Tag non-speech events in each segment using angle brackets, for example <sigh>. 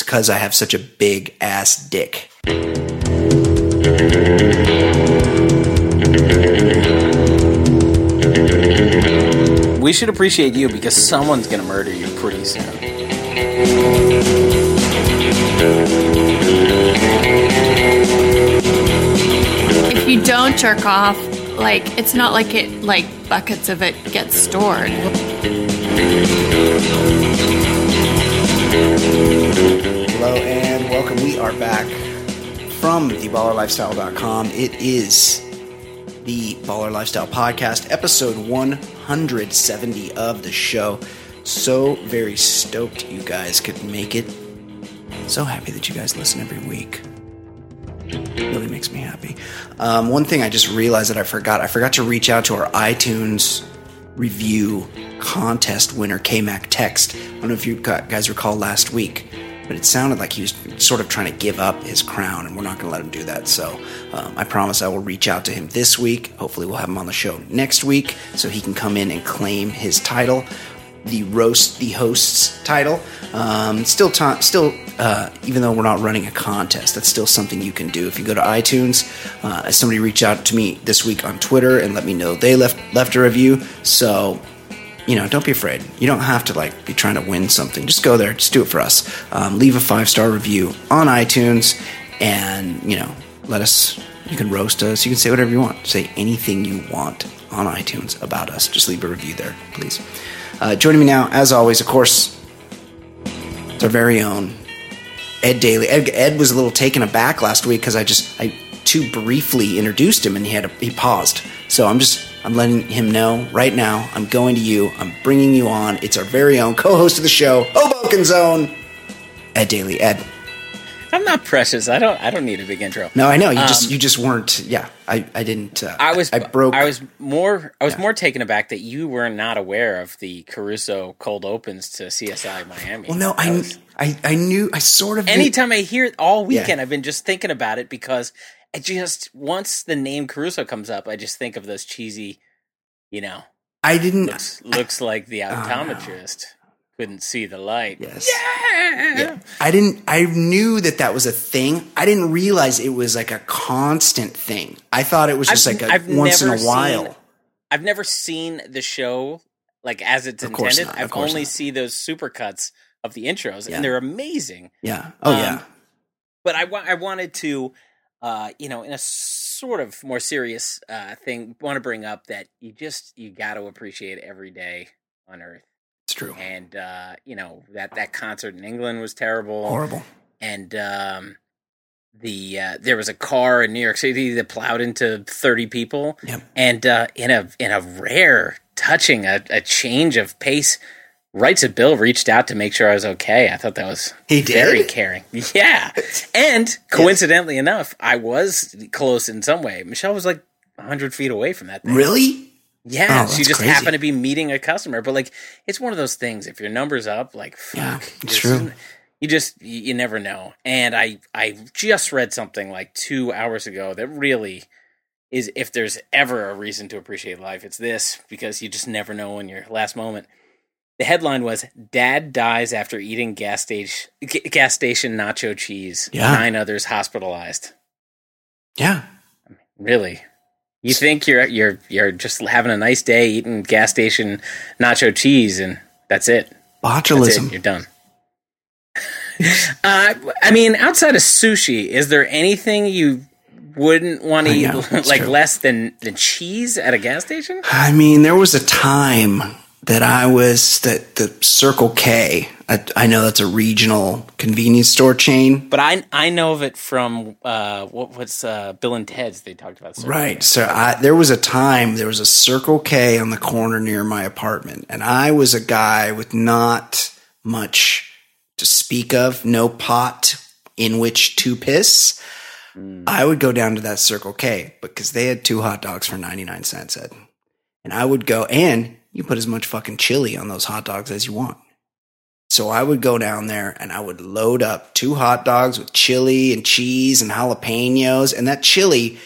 It's because I have such a big ass dick. We should appreciate you because someone's going to murder you pretty soon. If you don't jerk off, like it's not like it like buckets of it get stored. Hello and welcome. We are back from theballerlifestyle.com. It is the Baller Lifestyle Podcast, episode 170 of the show. So very stoked you guys could make it. So happy that you guys listen every week. Really makes me happy. Um, one thing I just realized that I forgot I forgot to reach out to our iTunes review contest winner, KMac Text. I don't know if you guys recall last week, but it sounded like he was sort of trying to give up his crown, and we're not going to let him do that. So um, I promise I will reach out to him this week. Hopefully, we'll have him on the show next week so he can come in and claim his title the roast the hosts title. Um, still, time, still, uh, even though we're not running a contest, that's still something you can do. If you go to iTunes, uh, somebody reached out to me this week on Twitter and let me know they left left a review. So, you know, don't be afraid. You don't have to like be trying to win something. Just go there. Just do it for us. Um, leave a five star review on iTunes, and you know, let us. You can roast us. You can say whatever you want. Say anything you want on iTunes about us. Just leave a review there, please. Uh, joining me now, as always, of course, it's our very own Ed Daly. Ed, Ed was a little taken aback last week because I just I too briefly introduced him and he had a, he paused. So I'm just I'm letting him know right now. I'm going to you. I'm bringing you on. It's our very own co-host of the show, Hoboken Zone, Ed Daly. Ed, I'm not precious. I don't. I don't need a big intro. no, I know you just you just weren't. Yeah, I I didn't. Uh, Um, I was. I, broke. I was more. I was Yeah. more taken aback that you were not aware of the Caruso cold opens to CSI Miami. Well, no, I, was- I I knew I sort of. knew- anytime I hear it all Yeah. weekend, I've been just thinking about it because I just once the name Caruso comes up, I just think of those cheesy, you know, I didn't. looks looks like the optometrist couldn't see the light. Yes. Yeah. I didn't. I knew that that was a thing. I didn't realize it was like a constant thing. I thought it was just I've- like a I've once in a while. seen- I've never seen the show like as it's Of intended. not, I've only not. see those supercuts of the intros, Yeah. and they're amazing. yeah. Oh Um, yeah. But I, wa- I wanted to, uh, you know, in a sort of more serious uh, thing, want to bring up that you just you got to appreciate every day on Earth, It's true. and uh, you know that that concert in England was terrible, Horrible. and um, the uh, there was a car in New York City that plowed into thirty people, Yep. and uh, in a in a rare, touching, a, a change of pace. Rights of Bill reached out to make sure I was okay. I thought that was He did? very caring. <laughs> Yeah, <laughs> and coincidentally enough, I was close in some way. Michelle was like hundred feet away from that thing. Really? Yeah, Oh, she just crazy. happened to be meeting a customer. But like, it's one of those things. If your number's up, like, fuck, Yeah, it's true. You just you, you never know. And I I just read something like two hours ago that really is if there's ever a reason to appreciate life, it's this because you just never know in your last moment. The headline was "Dad dies after eating gas station gas station nacho cheese. Yeah. Nine others hospitalized." Yeah. Really? You think you're you're you're just having a nice day eating gas station nacho cheese and that's it. That's it. You're done. <laughs> uh, I mean, outside of sushi, is there anything you wouldn't want to eat know, like true. less than than cheese at a gas station? I mean, there was a time that I was that the Circle K. I, I know that's a regional convenience store chain. But I I know of it from uh, what what's uh, Bill and Ted's. They talked about Circle Right. K. So I, there was a time there was a Circle K on the corner near my apartment, and I was a guy with not much to speak of, no pot in which to piss. I would go down to that Circle K because they had two hot dogs for 99 cents, Ed. And I would go, and you put as much fucking chili on those hot dogs as you want. So I would go down there and I would load up two hot dogs with chili and cheese and jalapenos. And that chili,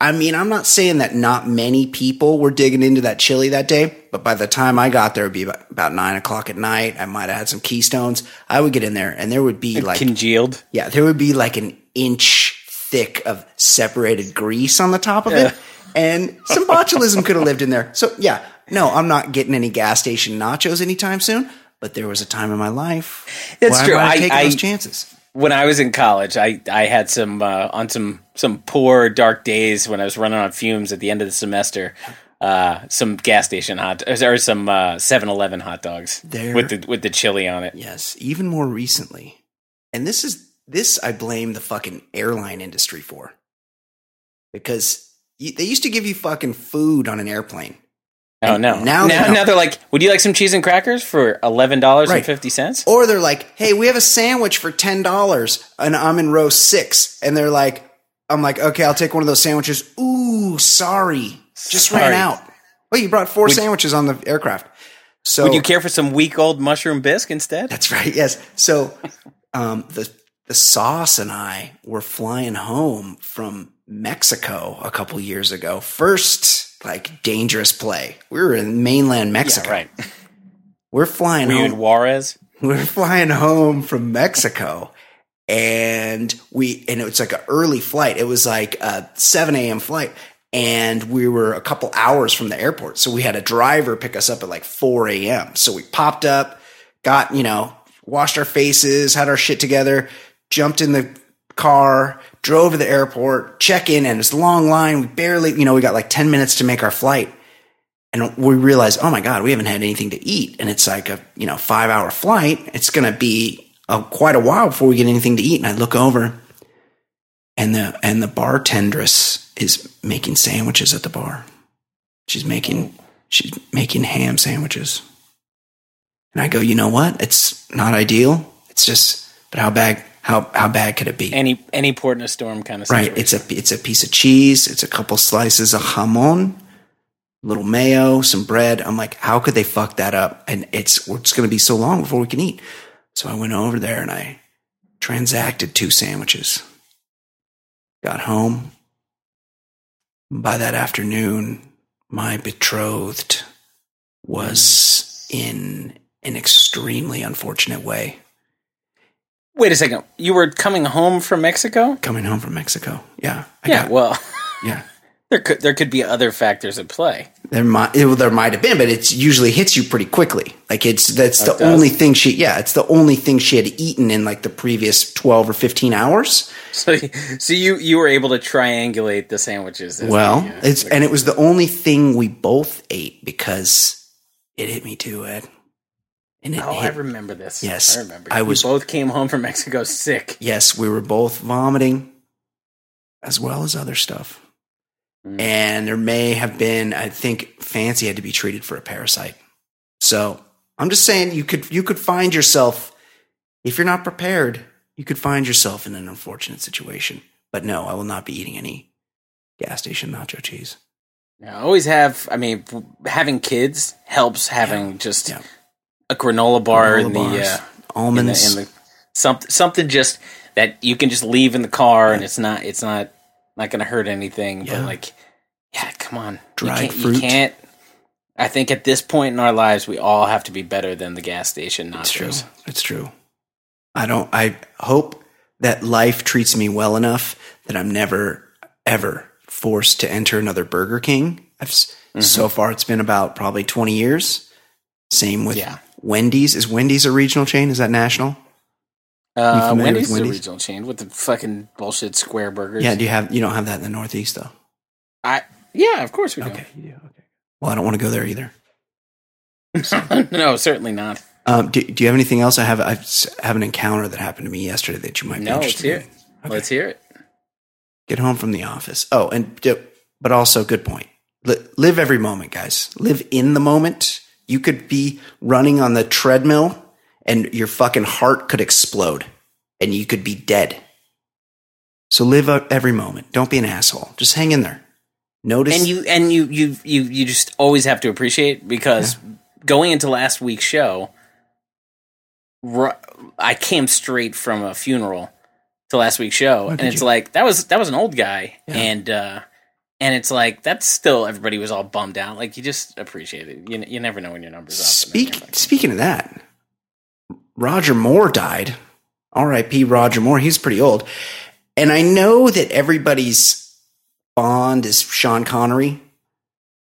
I mean, I'm not saying that not many people were digging into that chili that day, but by the time I got there, it'd be about, about nine o'clock at night. I might have had some Keystones. I would get in there, and there would be like Congealed. yeah, there would be like an inch thick of separated grease on the top of it. And some botulism could have lived in there. So, yeah, no, I'm not getting any gas station nachos anytime soon. But there was a time in my life That's true. I might I- taken I- those chances. when I was in college, I I had some uh, on some some poor dark days when I was running on fumes at the end of the semester. Uh, some gas station hot or some uh, 7-Eleven hot dogs There- with the with the chili on it. Yes, even more recently. And this is this I blame the fucking airline industry for. Because they used to give you fucking food on an airplane. Oh no! now Now they now they're like, would you like some cheese and crackers for eleven dollars and fifty cents? Or they're like, "Hey, we have a sandwich for ten dollars," and I'm in row six, and they're like, "I'm like, okay, I'll take one of those sandwiches." Ooh, sorry, just ran out. Well, you brought four Would- sandwiches on the aircraft. So Would you care for some week old mushroom bisque instead? That's right. Yes. So um, the the sauce and I were flying home from Mexico a couple years ago. First, like dangerous play. We were in mainland Mexico. right. <laughs> We're flying Were you in home. Juarez? <laughs> We're flying home from Mexico. And we and it was like an early flight. It was like a seven AM flight. And we were a couple hours from the airport. So we had a driver pick us up at like 4 a.m. So we popped up, got, you know, washed our faces, had our shit together, jumped in the car, drove to the airport, check in, and it's a long line. We barely, you know, we got like 10 minutes to make our flight. And we realized, oh my God, we haven't had anything to eat. And it's like a, you know, five hour flight. It's going to be uh, quite a while before we get anything to eat. And I look over and the, and the bartendress is making sandwiches at the bar. She's making, she's making ham sandwiches. And I go, you know what? It's not ideal. It's just, but how bad, how, how bad could it be? Any any port in a storm kind of Right. It's a it's a piece of cheese. It's a couple slices of jamon, little mayo, some bread. I'm like, how could they fuck that up? And it's it's going to be so long before we can eat. So I went over there and I transacted two sandwiches. Got home. By that afternoon, my betrothed was in an extremely unfortunate way. Wait a second. You were coming home from Mexico? Coming home from Mexico. Yeah. I Yeah. Well, <laughs> yeah. there could there could be other factors at play. There might it, well, there might have been, but it usually hits you pretty quickly. Like it's that's Oh, the it only thing she yeah, it's the only thing she had eaten in like the previous twelve or fifteen hours. So, so you you were able to triangulate the sandwiches. Well, the, uh, it's and it was the only thing we both ate because it hit me too, Ed. And it oh, I remember this. Yes, I remember. I You was- both came home from Mexico sick. yes, we were both vomiting as well as other stuff. Mm. And there may have been, I think Fancy had to be treated for a parasite. So I'm just saying you could you could find yourself if you're not prepared, you could find yourself in an unfortunate situation. But no, I will not be eating any gas station nacho cheese. Yeah, always have. I mean, having kids helps. Having just Yeah. A granola bar Granola in the, bars, uh, in the almonds. in the something something just that you can just leave in the car and it's not it's not not going to hurt anything. Yeah. But like, yeah, come on, Dried you can't, fruit. You can't. I think at this point in our lives, we all have to be better than the gas station nachos. It's true. It's true. I don't. I hope that life treats me well enough that I'm never ever forced to enter another Burger King. I've Mm-hmm. so far it's been about probably 20 years. Same with Yeah. Wendy's. Is Wendy's a regional chain? Is that national? Uh, with Wendy's is a regional chain with the fucking bullshit square burgers. Yeah. Do you have? You don't have that in the Northeast though. I yeah, of course we do. Okay. You do. Okay. Well, I don't want to go there either. <laughs> no, certainly not. Um, do, do you have anything else? I have. I have an encounter that happened to me yesterday that you might be No, let's interested hear in. it. Let's hear it. get home from the office. Oh, and but also good point. Li- live every moment, guys. Live in the moment. You could be running on the treadmill and your fucking heart could explode and you could be dead. So live out every moment. Don't be an asshole. Just hang in there. Notice and you and you you you you just always have to appreciate because going into last week's show i came straight from a funeral to last week's show and it's you? like that was that was an old guy Yeah. and uh and it's like that's still everybody was all bummed out. Like you just appreciate it. You you never know when your numbers up. Speak, speaking of that, Roger Moore died. R.I.P. Roger Moore. He's pretty old, and I know that everybody's Bond is Sean Connery,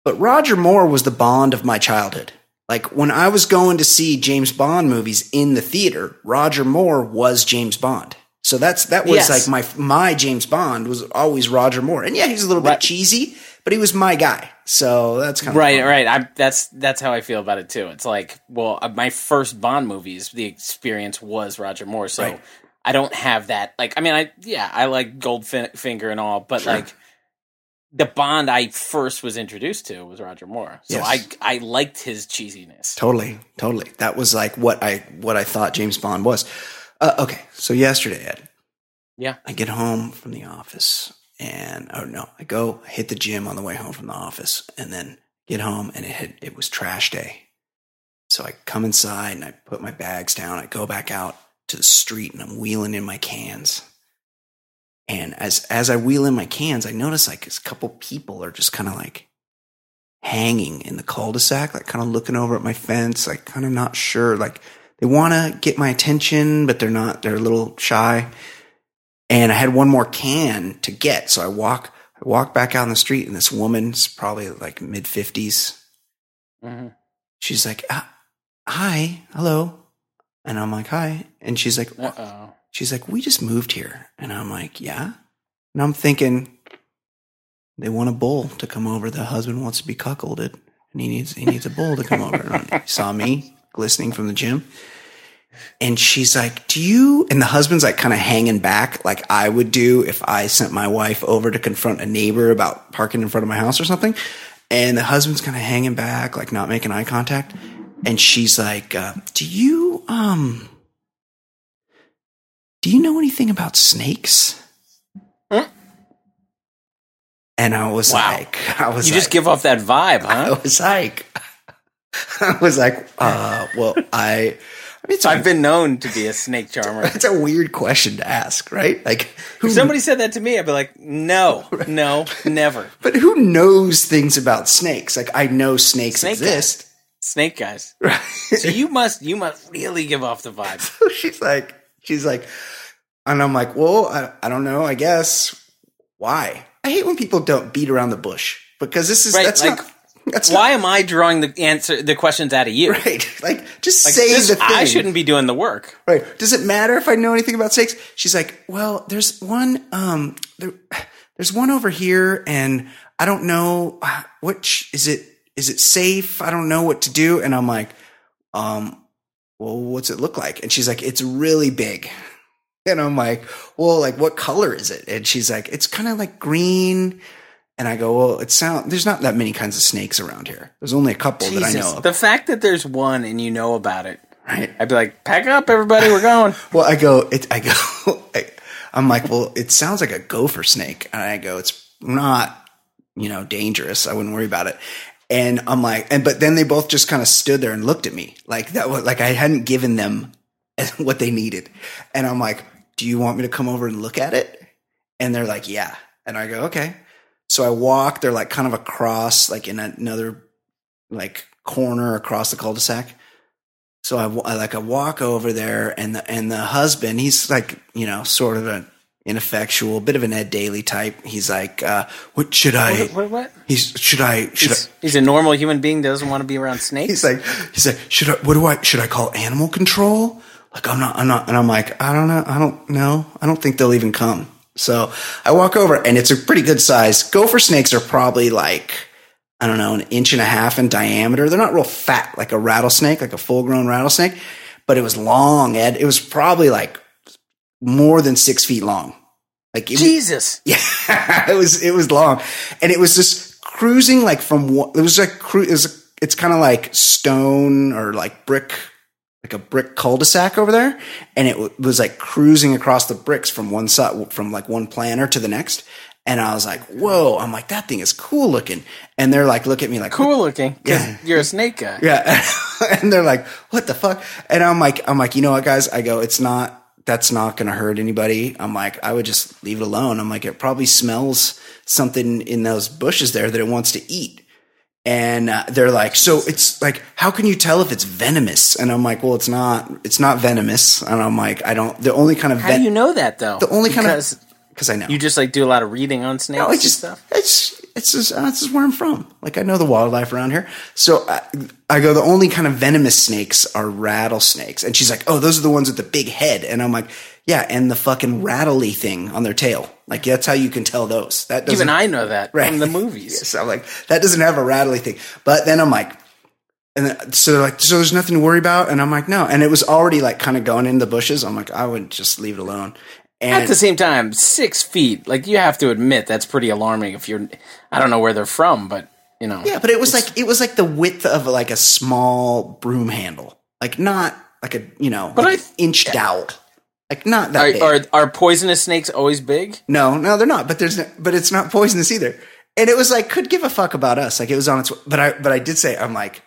but Roger Moore was the Bond of my childhood. Like when I was going to see James Bond movies in the theater, Roger Moore was James Bond. So that's that was Yes. like my my James Bond was always Roger Moore. And yeah, he's a little bit Right. cheesy, but he was my guy. So that's kind of Right, right. I that's that's how I feel about it too. It's like, well, uh, my first Bond movies, the experience was Roger Moore, so Right. I don't have that. Like, I mean, I yeah, I like Goldfinger and all, but Sure. like the Bond I first was introduced to was Roger Moore, so Yes. I I liked his cheesiness. Totally, totally. That was like what I what I thought James Bond was. Uh, okay, so yesterday, Ed, Yeah. I get home from the office, and oh no, I go I hit the gym on the way home from the office, and then get home, and it had, it was trash day. So I come inside and I put my bags down. I go back out to the street, and I'm wheeling in my cans. And as as I wheel in my cans, I notice like a couple people are just kind of like hanging in the cul-de-sac, like kind of looking over at my fence, like kind of not sure. Like they want to get my attention, but they're not. They're a little shy. And I had one more can to get, so I walk. I walk back out on the street, and this woman's probably like mid fifties. hmm She's like, "Ah, "Hi, hello," and I'm like, "Hi," and she's like, Uh oh. She's like, we just moved here. And I'm like, yeah. And I'm thinking, they want a bull to come over. The husband wants to be cuckolded and he needs, he needs a bull to come over. And he saw me glistening from the gym. And she's like, do you, and the husband's like kind of hanging back like I would do if I sent my wife over to confront a neighbor about parking in front of my house or something. And the husband's kind of hanging back, like not making eye contact. And she's like, uh, do you, um, do you know anything about snakes? Huh? And I was Wow. like, I was You like, just give off that vibe, huh? I was like, <laughs> I was like, uh, well, I, I mean, it's, I've been known to be a snake charmer. <laughs> That's a weird question to ask, right? Like, who, If somebody said that to me, I'd be like, no, <laughs> no, never. but who knows things about snakes? Like, I know snakes Snake exist. Snake guys. Right? So you must you must really give off the vibe. So she's like, she's like, and I'm like, well, I, I don't know. I guess why? I hate when people don't beat around the bush because this is Right, that's like, not that's Why am I drawing the answer the questions out of you? right. Like, just Like, say this- the thing. I shouldn't be doing the work. Right? Does it matter if I know anything about snakes? She's like, well, there's one. Um, there, there's one over here, and I don't know uh, which is it. Is it safe? I don't know what to do. And I'm like, um, well, what's it look like? And she's like, it's really big. And I'm like, well, like what color is it? And she's like, it's kind of like green. And I go, well, it sound there's not that many kinds of snakes around here. There's only a couple that I know of. The fact that there's one and you know about it, right? I'd be like, pack up, everybody, we're going. <laughs> Well, I go, it, I go, <laughs> I, I'm like, well, it sounds like a gopher snake. And I go, it's not, you know, dangerous. I wouldn't worry about it. And I'm like, and, but then they both just kind of stood there and looked at me like that was like I hadn't given them <laughs> what they needed. And I'm like, do you want me to come over and look at it? And they're like, yeah. And I go, okay. So I walk, they're like kind of across, like in another like corner across the cul-de-sac. So I, I like I walk over there, and the and the husband, he's like you know sort of an ineffectual, bit of an Ed Daly type. He's like, uh, what should I? What, what, what? He's should I should He's, I? he's a normal human being that doesn't want to be around snakes. He's like he's like should I? What do I should I call animal control? Like I'm not I'm not, and I'm like I don't know I don't know I don't think they'll even come. So I walk over, and it's a pretty good size. Gopher snakes are probably like. I don't know, an inch and a half in diameter. They're not real fat like a rattlesnake, like a full grown rattlesnake, but it was long, Ed. It was probably like more than six feet long. Like it, Jesus. <laughs> yeah, it was it was long, and it was just cruising like from. It was like cru- it was, it's kind of like stone or like brick, like a brick cul-de-sac over there, and it w- was like cruising across the bricks from one side from like one planter to the next. And I was like, "Whoa!" I'm like, "That thing is cool looking," and they're like, "Look at me, like, Cool looking. Yeah. You're a snake guy. yeah. <laughs> and they're like, what the fuck? And I'm like, I'm like, you know what, guys? I go, it's not that's not going to hurt anybody. I'm like, I would just leave it alone. I'm like, it probably smells something in those bushes there that it wants to eat. And uh, they're like, so it's like, how can you tell if it's venomous? And I'm like, well, it's not, it's not venomous. And I'm like, I don't, the only kind of, How do you know that though? the only kind because of, because I know. you just like do a lot of reading on snakes No, I and just stuff. it's it's just uh, this is where I'm from. Like I know the wildlife around here. So I, I go. The only kind of venomous snakes are rattlesnakes, and she's like, "Oh, those are the ones with the big head." And I'm like, "Yeah," and the fucking rattly thing on their tail. Like that's how you can tell those. That doesn't, Even I know that Right. from the <laughs> movies. So I'm like, that doesn't have a rattly thing. But then I'm like, and then, so they're like, so there's nothing to worry about. And I'm like, no. And it was already like kind of going in the bushes. I'm like, I would just leave it alone. And At the same time, six feet. Like you have to admit that's pretty alarming. If you're, I don't know where they're from, but you know, Yeah, but it was like it was like the width of like a small broom handle, like not like a you know But like I- an inch dowel, like not that big. Are, are are poisonous snakes always big? no, no, they're not. But there's no, but it's not poisonous either. And it was like could give a fuck about us. Like it was on its. But I but I did say I'm like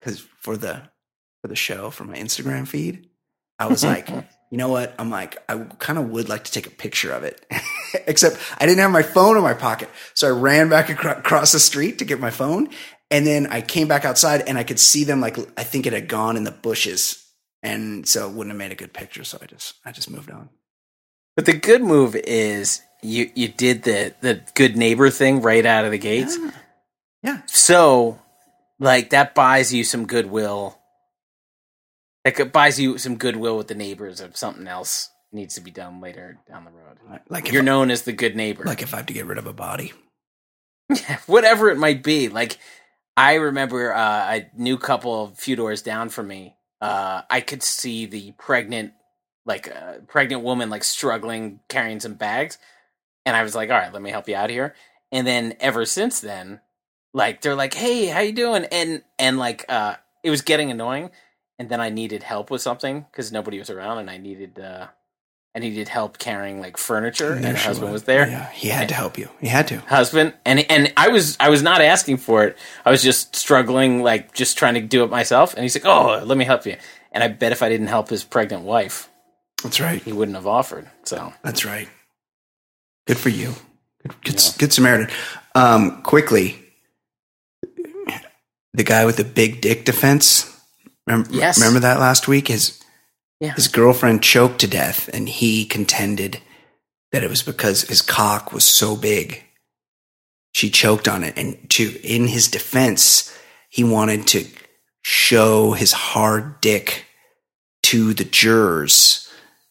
because for the for the show for my Instagram feed, I was like. <laughs> You know what? I'm like, I kind of would like to take a picture of it. <laughs> Except I didn't have my phone in my pocket. So I ran back across the street to get my phone. And then I came back outside and I could see them like, I think it had gone in the bushes. And so it wouldn't have made a good picture. So I just, I just moved on. But the good move is you you did the the good neighbor thing right out of the gates. Yeah. So, like that buys you some goodwill. That buys you some goodwill with the neighbors if something else needs to be done later down the road. Like, You're known as the good neighbor. like if I have to get rid of a body. Yeah, <laughs> whatever it might be. Like I remember uh, a new couple a few doors down from me. Uh, I could see the pregnant, like uh, pregnant woman, like struggling carrying some bags, and I was like, "All right, let me help you out here." And then ever since then, like they're like, "Hey, how you doing?" And and like uh, it was getting annoying. And then I needed help with something because nobody was around, and I needed uh, I did help carrying like furniture, and her husband was there Yeah. He had to help you. He had to. husband and and I was I was not asking for it. I was just struggling like just trying to do it myself and he's like, "Oh, let me help you." And I bet if I didn't help his pregnant wife, That's right. he wouldn't have offered. So, That's right. Good for you. Good, good, good Samaritan. Um, quickly, the guy with the big dick defense. Remember, Yes. remember that last week? His yeah. his girlfriend choked to death, and he contended that it was because his cock was so big. She choked on it, and to in his defense, he wanted to show his hard dick to the jurors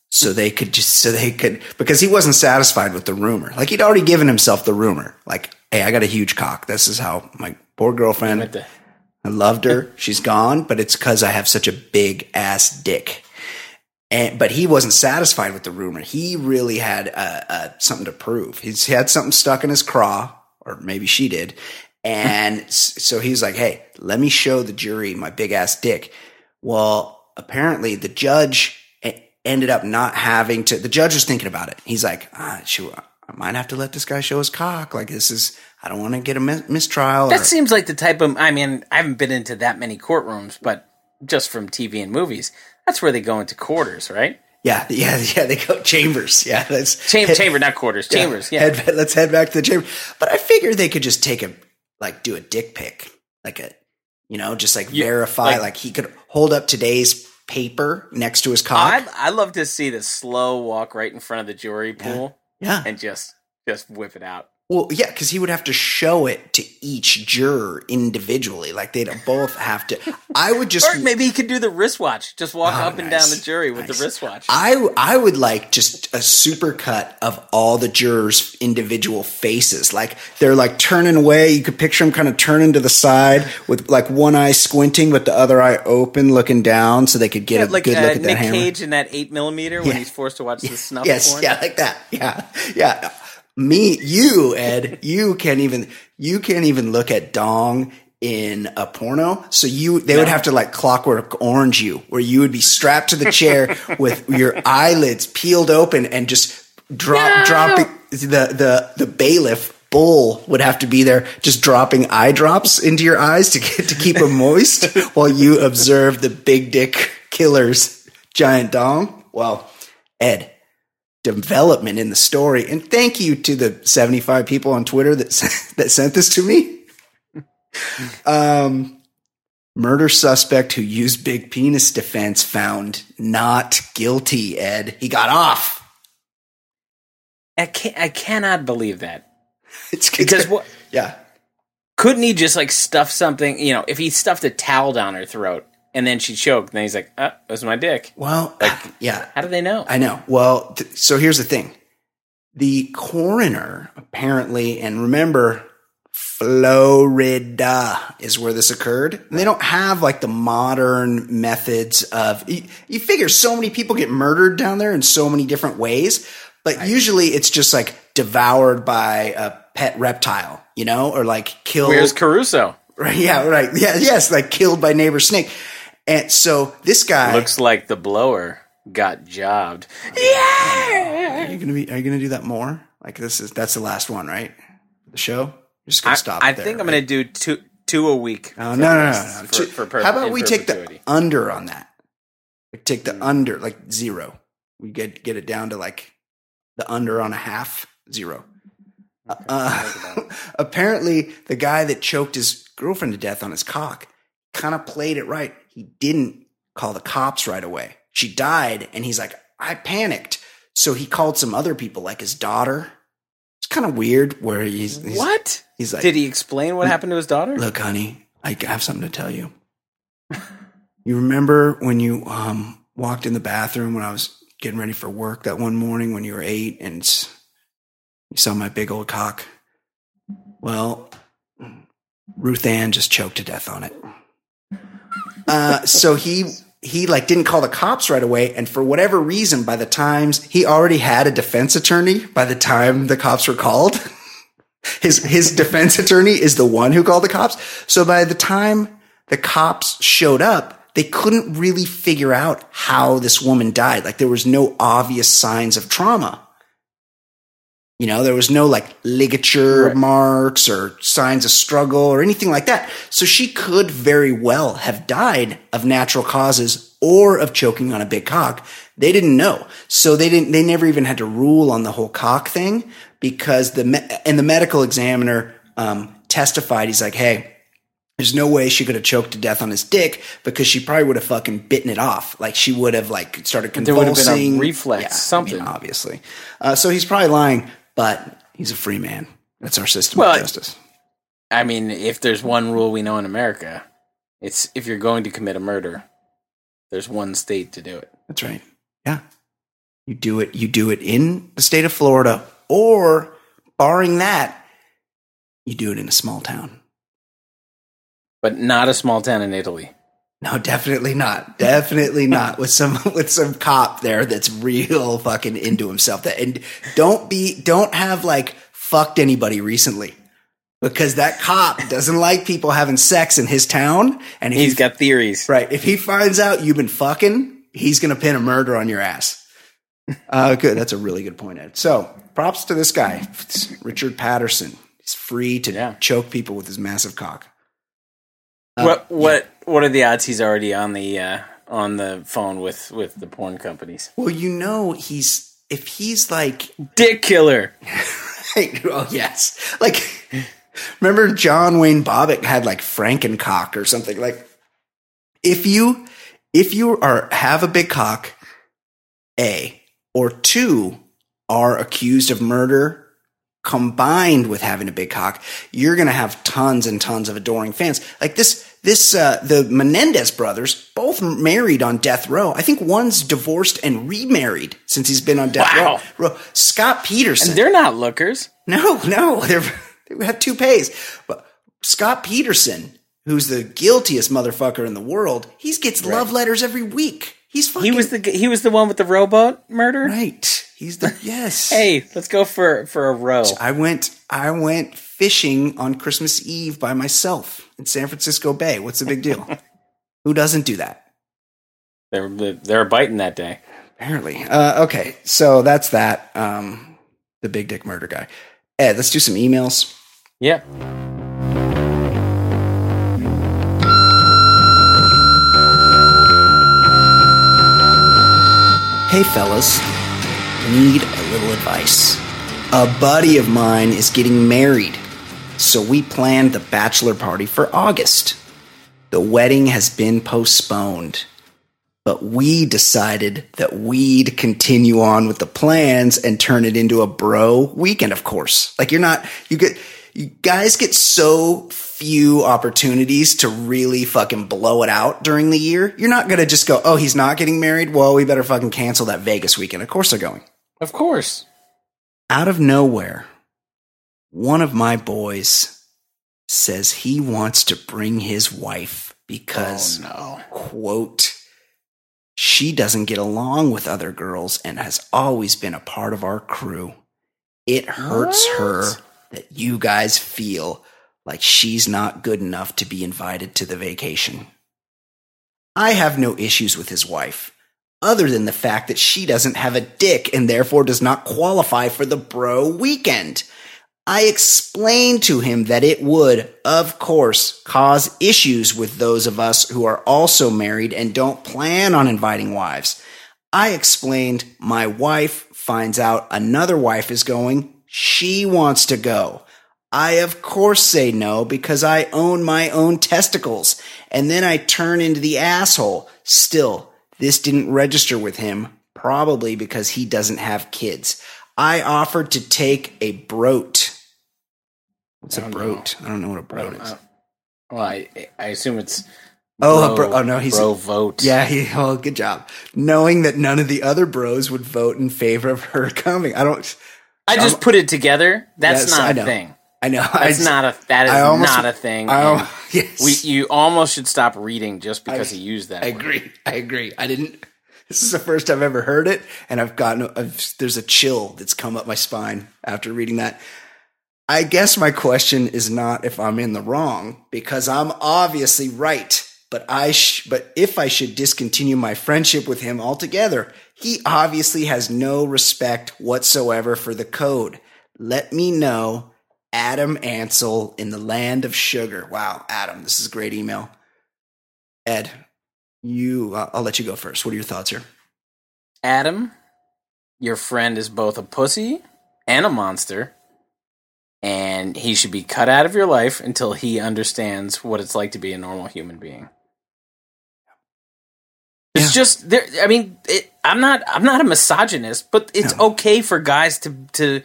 so they could just so they could because he wasn't satisfied with the rumor. Like he'd already given himself the rumor. Like, hey, I got a huge cock. This is how my poor girlfriend. I loved her. <laughs> She's gone, but it's because I have such a big ass dick. And but he wasn't satisfied with the rumor. He really had uh, uh, something to prove. He's he had something stuck in his craw, or maybe she did. And <laughs> so he's like, "Hey, let me show the jury my big ass dick." Well, apparently the judge ended up not having to. The judge was thinking about it. He's like, ah, shoot, I might have to let this guy show his cock. Like this is, I don't want to get a mis- mistrial. That or- seems like the type of I mean, I haven't been into that many courtrooms, but just from TV and movies, that's where they go into quarters, right? Yeah, yeah, yeah. They go chambers. Yeah, that's Chamber, chamber, not quarters, chambers. Yeah. Head, let's head back to the chamber. But I figure they could just take a like do a dick pic, like a you know, just like verify. like- Like, he could hold up today's paper next to his cock. I I love to see the slow walk right in front of the jury pool yeah. and just just whip it out. Well, yeah, because he would have to show it to each juror individually. Like they'd both have to. I would just. Or maybe he could do the wristwatch. Just walk Oh, up and down the jury with Nice. the wristwatch. I I would like just a super cut of all the jurors' individual faces. Like they're like turning away. You could picture them kind of turning to the side with like one eye squinting, but the other eye open, looking down, so they could get Yeah, a like good uh, look at Nick that hammer. Cage in that eight millimeter when Yeah. he's forced to watch the snuff yes, porn. yeah, like that. Yeah, yeah. Me, you, Ed, you can't even you can't even look at dong in a porno. So you they would have to like clockwork orange you, where you would be strapped to the chair <laughs> with your eyelids peeled open and just drop No. dropping the the the bailiff bull would have to be there just dropping eye drops into your eyes to get to keep them moist <laughs> while you observe the big dick killer's giant dong. Well, Ed, development in the story. And thank you to the 75 people on Twitter that, <laughs> that sent this to me. um, murder suspect who used big penis defense found not guilty, Ed. He got off. I can't. I cannot believe that <laughs> It's because what Yeah. couldn't he just like stuff something? You know, if he stuffed a towel down her throat and then she choked, then he's like, "Uh, that was my dick." Well, <laughs> yeah. How do they know? I know. Well, th- so here's the thing. The coroner apparently, and remember, Florida is where this occurred. And they don't have like the modern methods of. You, you figure so many people get murdered down there in so many different ways, but usually it's just like devoured by a pet reptile, you know, or like killed. Where's Caruso? <laughs> Right? Yeah, right. Yeah, yes, like killed by neighbor snake. And so this guy Looks like the blower got jobbed. Yeah. Are you gonna be? Are you gonna do that more? Like this is that's the last one, right? The show. You're just gonna I, stop. I there, think I'm right? going to do two two a week. Oh no, no, no, no. For, for per- How about we take the under on that? Like take Hmm. the under, like zero. We get get it down to like the under on a half zero. Uh, <laughs> apparently, the guy that choked his girlfriend to death on his cock kind of played it right. He didn't call the cops right away. She died, and he's like, I panicked. So he called some other people, like his daughter. It's kind of weird where he's, he's What? He's like, Did he explain what happened to his daughter? Look, honey, I have something to tell you. <laughs> You remember when you um, walked in the bathroom when I was getting ready for work that one morning when you were eight and you saw my big old cock? Well, Ruth Ann just choked to death on it. Uh, so he he like didn't call the cops right away, and for whatever reason, by the times he already had a defense attorney by the time the cops were called. <laughs> his his defense attorney is the one who called the cops. So by the time the cops showed up, they couldn't really figure out how this woman died. Like there was no obvious signs of trauma. You know, there was no like ligature Right. marks or signs of struggle or anything like that. So she could very well have died of natural causes or of choking on a big cock. They didn't know. So they didn't, they never even had to rule on the whole cock thing because the, me- and the medical examiner, um, testified. He's like, Hey, there's no way she could have choked to death on his dick because she probably would have fucking bitten it off. Like she would have like started convulsing. There would have been a reflex, Yeah, I something. mean, obviously. Uh, so he's probably lying, but he's a free man. That's our system Well, of justice. I mean, if there's one rule we know in America, it's if you're going to commit a murder, there's one state to do it. That's right. Yeah. You do it. You do it in the state of Florida, or barring that, you do it in a small town. But not a small town in Italy. No, definitely not. Definitely not <laughs> with some with some cop there that's real fucking into himself. That and don't be don't have like fucked anybody recently. Because that cop doesn't like people having sex in his town. And He's he- got theories. right, if he finds out you've been fucking, he's gonna pin a murder on your ass. Uh, good. That's a really good point, Ed. So props to this guy, Richard Patterson. He's free to Yeah. choke people with his massive cock. Uh, what what what are the odds he's already on the uh, on the phone with with the porn companies? Well, you know, he's if he's like, Dick killer. <laughs> oh yes, like remember John Wayne Bobbitt had like Frankencock or something like. If you if you are have a big cock, a or two are accused of murder combined with having a big cock, you're going to have tons and tons of adoring fans. Like this, this, uh, the Menendez brothers, both married on death row. I think one's divorced and remarried since he's been on death Wow. row. Scott Peterson. And they're not lookers. No, no, they're, they have two pays. But Scott Peterson, who's the guiltiest motherfucker in the world, he gets love letters every week. He's fucking He was the he was the one with the rowboat murder. right. He's the yes. <laughs> Hey, let's go for for a row. I went I went fishing on Christmas Eve by myself in San Francisco Bay. What's the big deal? <laughs> Who doesn't do that? They're they're biting that day. Apparently. Uh, okay, so that's that. Um, the big dick murder guy. Ed, let's do some emails. Yeah. Hey, fellas. need a little advice. A buddy of mine is getting married, so we planned the bachelor party for August. The wedding has been postponed, but we decided that we'd continue on with the plans and turn it into a bro weekend, of course. Like you're not, you get, you guys get so few opportunities to really fucking blow it out during the year. You're not gonna just go, oh, he's not getting married. Well, we better fucking cancel that Vegas weekend. Of course they're going. Of course. Out of nowhere, one of my boys says he wants to bring his wife because, Oh, no. quote, she doesn't get along with other girls and has always been a part of our crew. It hurts What? her that you guys feel like she's not good enough to be invited to the vacation. I have no issues with his wife, other than the fact that she doesn't have a dick and therefore does not qualify for the bro weekend. I explained to him that it would, of course, cause issues with those of us who are also married and don't plan on inviting wives. I explained my wife finds out another wife is going, she wants to go. I, of course, say no because I own my own testicles. And then I turn into the asshole. Still, this didn't register with him, probably because he doesn't have kids. I offered to take a brote. What's a brote? I don't know what a brote is. Well, I, I assume it's. Oh, a bro- oh, no, he's- bro vote. Yeah, he, <laughs> well, good job. Knowing that none of the other bros would vote in favor of her <laughs> coming. I don't, I just put it together. That's Yes, not know. a thing. I know. I That's just- not a. That is almost- not a thing. I, <laughs> yes. we, you almost should stop reading just because I- he used that. I word. agree. I agree. I didn't. This is the first I've ever heard it, and I've gotten. I've, there's a chill that's come up my spine after reading that. I guess my question is not if I'm in the wrong because I'm obviously right. But I, sh- but if I should discontinue my friendship with him altogether, he obviously has no respect whatsoever for the code. Let me know, Adam Ansel in the land of sugar. Wow, Adam, this is a great email. Ed, you, uh, I'll let you go first. What are your thoughts here? Adam, your friend is both a pussy and a monster, and he should be cut out of your life until he understands what it's like to be a normal human being. It's just there. I mean, it, I'm not. I'm not a misogynist, but it's No. okay for guys to to,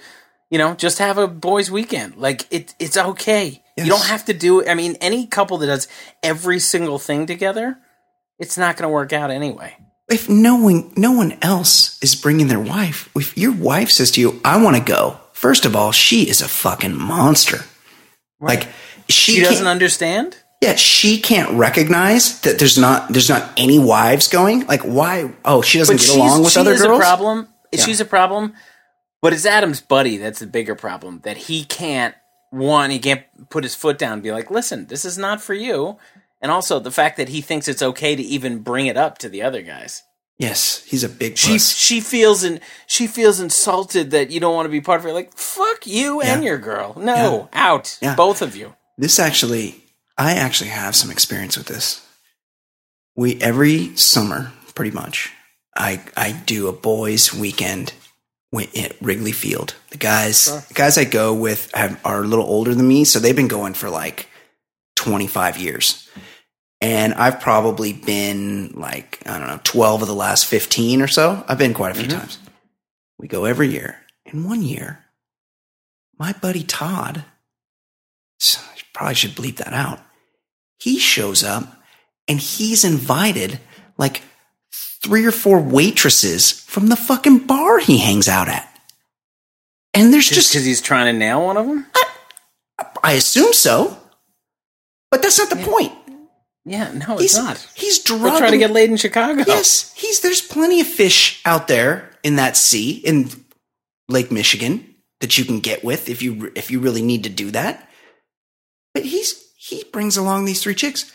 you know, just have a boys' weekend. Like it. It's okay. Yes. You don't have to do. I mean, any couple that does every single thing together, it's not going to work out anyway. If no one, no one else is bringing their wife, if your wife says to you, "I want to go," first of all, she is a fucking monster. Like she, She doesn't understand. Yeah, she can't recognize that there's not there's not any wives going. Like why? Oh, she doesn't get along with she other girls. a problem. Yeah. She's a problem, but it's Adam's buddy that's the bigger problem. That he can't one, he can't put his foot down and be like, "Listen, this is not for you." And also the fact that he thinks it's okay to even bring it up to the other guys. Yes, he's a big She she feels and she feels insulted that you don't want to be part of it. Like fuck you and your girl. No, out, Yeah. both of you. This actually, I actually have some experience with this. We every summer, pretty much, I I do a boys' weekend wi- at Wrigley Field. The guys, the guys I go with have, are a little older than me, so they've been going for like twenty five years, and I've probably been like I don't know twelve of the last fifteen or so. I've been quite a few mm-hmm. times. We go every year, and one year, my buddy Todd so I probably should bleep that out. He shows up and he's invited like three or four waitresses from the fucking bar he hangs out at. And there's Just because he's trying to nail one of them. I assume so, but that's not the point. Yeah, no, He's it's not. he's We're drugging. trying to get laid in Chicago. Yes, he's there's plenty of fish out there in that sea in Lake Michigan that you can get with if you if you really need to do that. But he's he brings along these three chicks,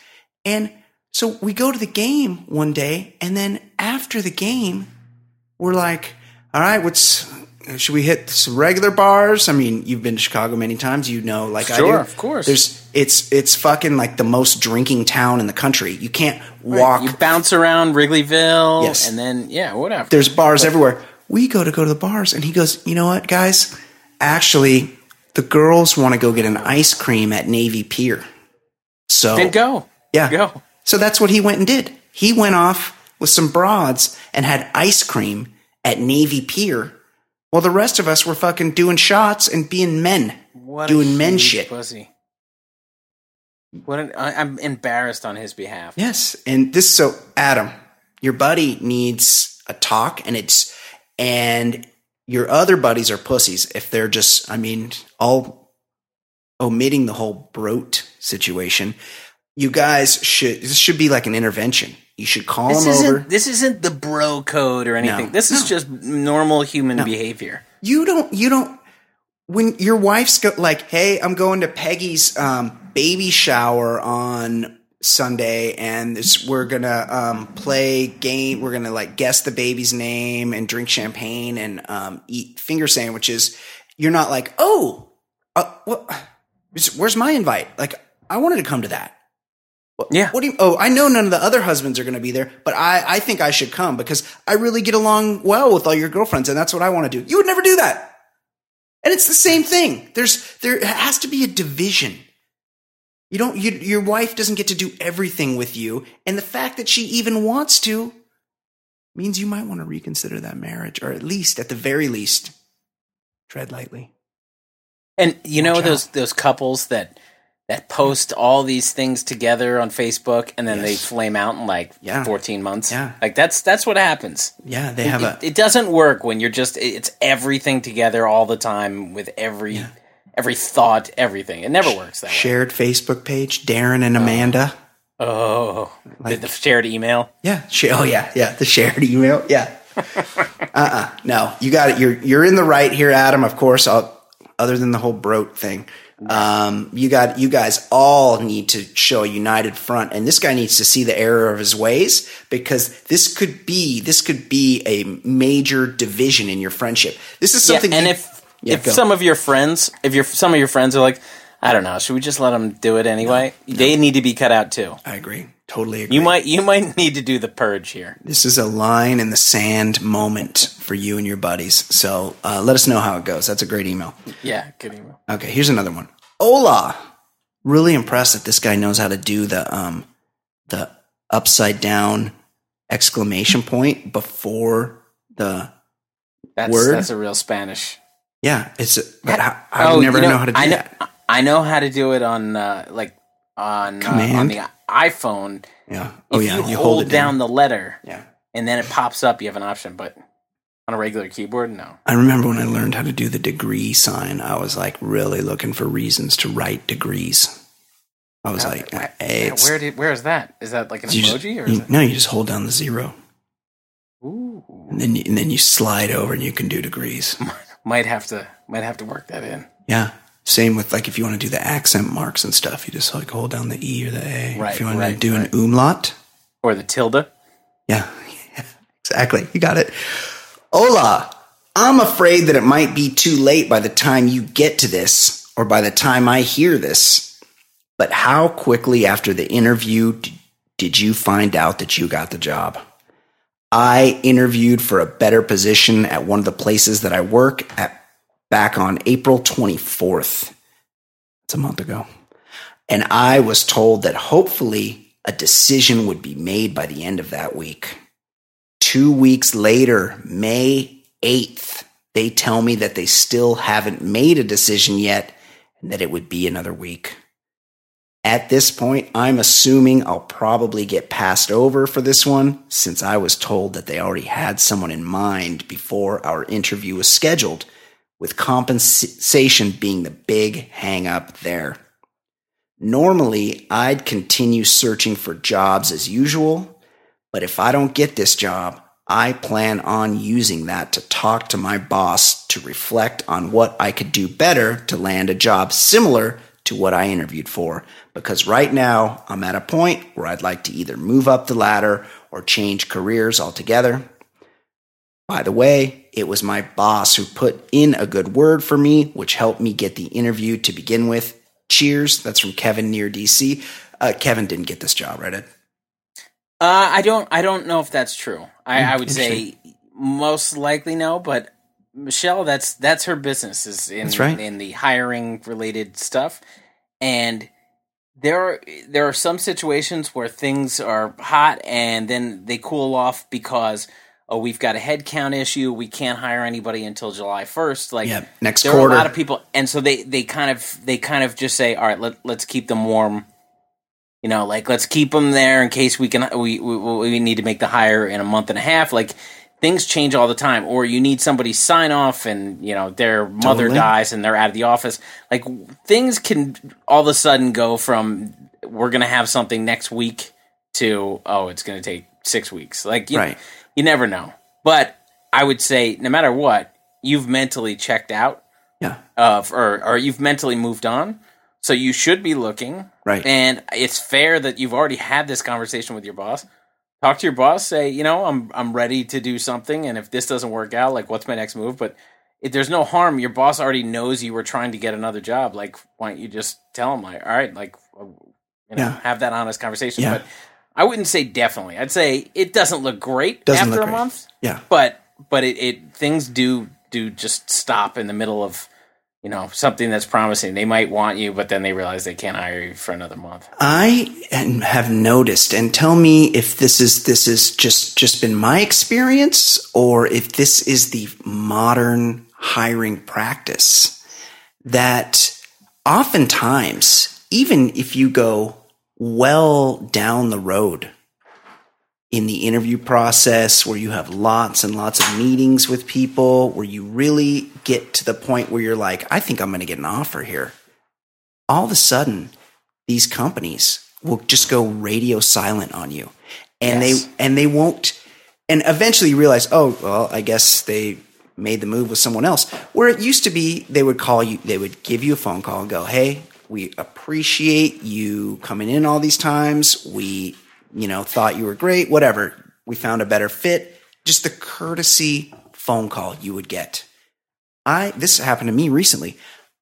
and so we go to the game one day, and then after the game, we're like, "All right, what's should we hit some regular bars?" I mean, you've been to Chicago many times, you know, like I do. Sure, of course. There's it's it's fucking like the most drinking town in the country. You can't walk You bounce around Wrigleyville, Yes. and then yeah, whatever. there's bars everywhere. we go to go to the bars. And he goes, you know what, guys? Actually, the girls want to go get an ice cream at Navy Pier. So Then go. yeah. Go. So that's what he went and did. He went off with some broads and had ice cream at Navy Pier while the rest of us were fucking doing shots and being men. What Doing men shit. Pussy. What an, I'm embarrassed on his behalf. Yes. And this, so Adam, your buddy needs a talk and it's, and your other buddies are pussies if they're just, I mean, all omitting the whole brote situation. You guys should, this should be like an intervention. You should call This them over. this isn't the bro code or anything. No, this is no. just normal human behavior. you don't you don't when your wife's go, like hey i'm going to peggy's um, baby shower on sunday and this, we're gonna um, play game we're gonna like guess the baby's name and drink champagne and um, eat finger sandwiches you're not like oh uh, what, where's my invite like i wanted to come to that Yeah. what do you? Oh, I know none of the other husbands are going to be there, but I, I think I should come because I really get along well with all your girlfriends, and that's what I want to do. You would never do that, and it's the same thing. There's there has to be a division. You don't. You, your wife doesn't get to do everything with you, and the fact that she even wants to means you might want to reconsider that marriage, or at least, at the very least, tread lightly. And you know Watch those those couples that that post all these things together on Facebook and then they flame out in like Yeah. 14 months. Yeah. Like that's that's what happens. Yeah, they have it, a it doesn't work when you're just it's everything together all the time with every every thought, everything. It never works that way. shared Facebook page, Darren and Amanda. Oh, Like- the, the shared email. Yeah. Oh yeah, yeah. The shared email. Yeah. <laughs> uh-uh. No, you got it. You're you're in the right here, Adam. Of course. I'll, other than the whole broke thing, um, you got you guys all need to show a united front, and this guy needs to see the error of his ways because this could be this could be a major division in your friendship. This is something. yeah, and you- if Yeah, if go. some of your friends, if your some of your friends are like, I don't know, should we just let them do it anyway? They need to be cut out too. I agree, totally agree. You might you might need to do the purge here. This is a line in the sand moment for you and your buddies. So uh, let us know how it goes. That's a great email. Yeah, good email. Okay, here's another one. Hola. Really impressed that this guy knows how to do the um the upside down exclamation point before the That's Word? that's a real Spanish. yeah. It's but I, I Oh, would never you know, how to do I know, that. I know how to do it on uh, like on uh, on the iPhone. Yeah. Oh if yeah. you, hold, down, the letter Yeah. and then it pops up, you have an option. But on a regular keyboard, no. I remember when I learned how to do the degree sign. I was like really looking for reasons to write degrees. I was like, Where- hey, yeah, where did where is that? Is that like an you just- emoji or you- it? no, you just hold down the zero, Ooh, and then you, and then you slide over, and you can do degrees. <laughs> might have to might have to work that in. Yeah. Same with like if you want to do the accent marks and stuff, you just like hold down the E or the A. Right, if you want to do right. an umlaut, Or the tilde. yeah, <laughs> exactly. You got it. Hola. I'm afraid that it might be too late by the time you get to this or by the time I hear this. But how quickly after the interview did you find out that you got the job? I interviewed for a better position at one of the places that I work at back on April 24th. It's a month ago. And I was told that hopefully a decision would be made by the end of that week. Two weeks later, May 8th, they tell me that they still haven't made a decision yet and that it would be another week. At this point, I'm assuming I'll probably get passed over for this one since I was told that they already had someone in mind before our interview was scheduled, with compensation being the big hang up there. Normally, I'd continue searching for jobs as usual, but if I don't get this job, I plan on using that to talk to my boss to reflect on what I could do better to land a job similar to what I interviewed for. Because right now, I'm at a point where I'd like to either move up the ladder or change careers altogether. By the way, it was my boss who put in a good word for me, which helped me get the interview to begin with. Cheers. That's from Kevin near DC. Uh, Kevin didn't get this job, right? Ed? Uh, I don't. I don't know if that's true. I, I would say most likely no, but Michelle, that's that's her business is in right. in the hiring related stuff, and there are there are some situations where things are hot and then they cool off because oh we've got a headcount issue we can't hire anybody until July first like Yeah, next there quarter. are a lot of people and so they they kind of they kind of just say all right let, let's keep them warm you know like let's keep them there in case we can we, we we need to make the hire in a month and a half like things change all the time or you need somebody sign off and you know their mother Totally. dies and they're out of the office like things can all of a sudden go from we're gonna have something next week to oh it's gonna take six weeks like you, Right. You never know but i would say no matter what you've mentally checked out Yeah. of or or you've mentally moved on so you should be looking Right. and it's fair that you've already had this conversation with your boss talk to your boss say you know i'm i'm ready to do something and if this doesn't work out like what's my next move but if there's no harm your boss already knows you were trying to get another job like why don't you just tell him like all right like uh, you know Yeah. have that honest conversation Yeah. but i wouldn't say definitely i'd say it doesn't look great Doesn't after look a great. month Yeah. but but it, it things do do just stop in the middle of you know something that's promising they might want you but then they realize they can't hire you for another month I have noticed, and tell me if this is this is just just been my experience, or if this is the modern hiring practice. That oftentimes, even if you go well down the road in the interview process, where you have lots and lots of meetings with people, where you really get to the point where you're like, I think I'm going to get an offer here. All of a sudden, these companies will just go radio silent on you and Yes. they and they won't and eventually you realize oh well i guess they made the move with someone else where it used to be they would call you they would give you a phone call and go hey we appreciate you coming in all these times we you know thought you were great whatever we found a better fit just the courtesy phone call you would get I this happened to me recently.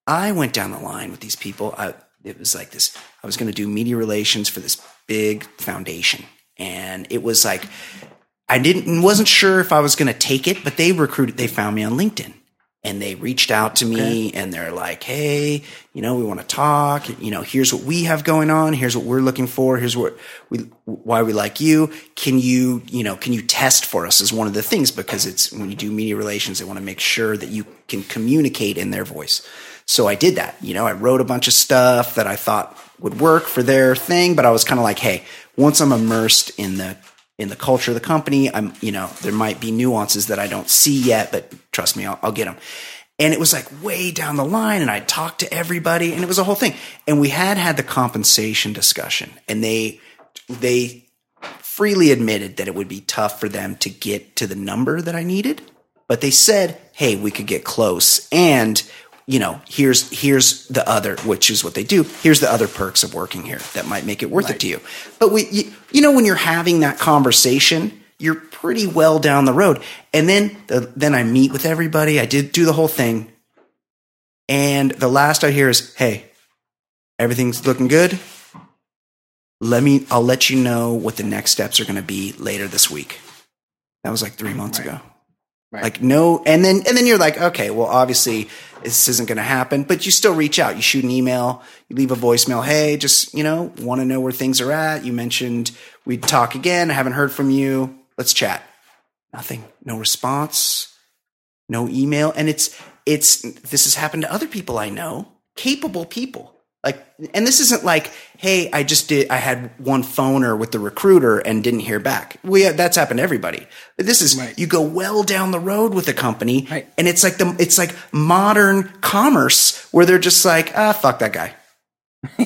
I went down the line with these people. I, it was like this. I was going to do media relations for this big foundation, and it was like I didn't wasn't sure if I was going to take it, but they recruited. They found me on LinkedIn, and they reached out to me, and they're like, "Hey, you know, we want to talk. You know, here's what we have going on. Here's what we're looking for. Here's what we why we like you. Can you, you know, can you test for us?" Is one of the things because it's when you do media relations, they want to make sure that you can communicate in their voice. So I did that. You know, I wrote a bunch of stuff that I thought would work for their thing, but I was kind of like, hey, once I'm immersed in the in the culture of the company, I'm, you know, there might be nuances that I don't see yet, but trust me, I'll, I'll get them. And it was like way down the line, and I talked to everybody, and it was a whole thing. And we had had the compensation discussion, and they they freely admitted that it would be tough for them to get to the number that I needed, but they said, "Hey, we could get close." And you know, here's here's the other, which is what they do. Here's the other perks of working here that might make it worth it to you. But we, you, you know, when you're having that conversation, you're pretty well down the road. And then the, then I meet with everybody. I did do the whole thing, and the last I hear is, "Hey, everything's looking good." let me i'll let you know what the next steps are going to be later this week that was like three months Right. ago Right. like no and then and then you're like okay well obviously this isn't going to happen but you still reach out. You shoot an email you leave a voicemail. Hey just you know want to know where things are at. You mentioned we'd talk again. I haven't heard from you. Let's chat. Nothing. No response. No email. And it's it's this has happened to other people i know. Capable people like and this isn't like hey i just did i had one phoner with the recruiter and didn't hear back. We that's happened to everybody. But this is Right. you go well down the road with a company Right. and it's like the it's like modern commerce where they're just like ah fuck that guy. <laughs>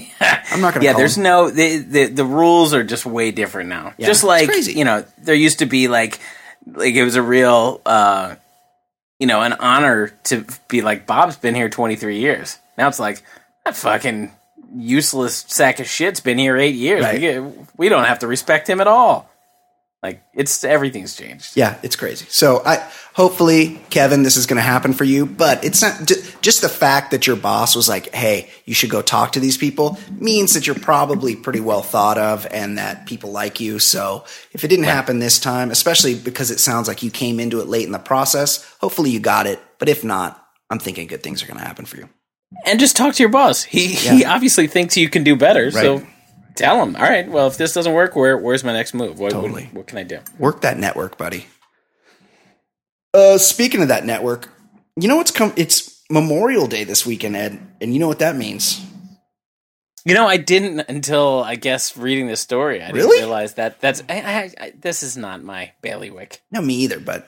I'm not gonna yeah call there's him. no the, the the rules are just way different now. Yeah, just like you know there used to be like like it was a real uh you know an honor to be like bob's been here 23 years. Now it's like that fucking useless sack of shit's been here eight years Right. we, get, we don't have to respect him at all Like it's everything's changed. Yeah, it's crazy. So I hopefully Kevin, this is going to happen for you. But it's not ju- just the fact that your boss was like, "Hey, you should go talk to these people," means that you're probably pretty well thought of and that people like you. So if it didn't happen this time, especially because it sounds like you came into it late in the process, hopefully you got it. But if not, I'm thinking good things are going to happen for you. And just talk to your boss. He he obviously thinks you can do better. So tell him. All right. Well, if this doesn't work, where where's my next move? What, Totally. what, what can I do? Work that network, buddy. Uh, speaking of that network, you know what's come? It's Memorial Day this weekend, Ed, and you know what that means. You know, I didn't until I guess reading this story. I didn't realize that that's I, I, I, this is not my bailiwick. No, me either, but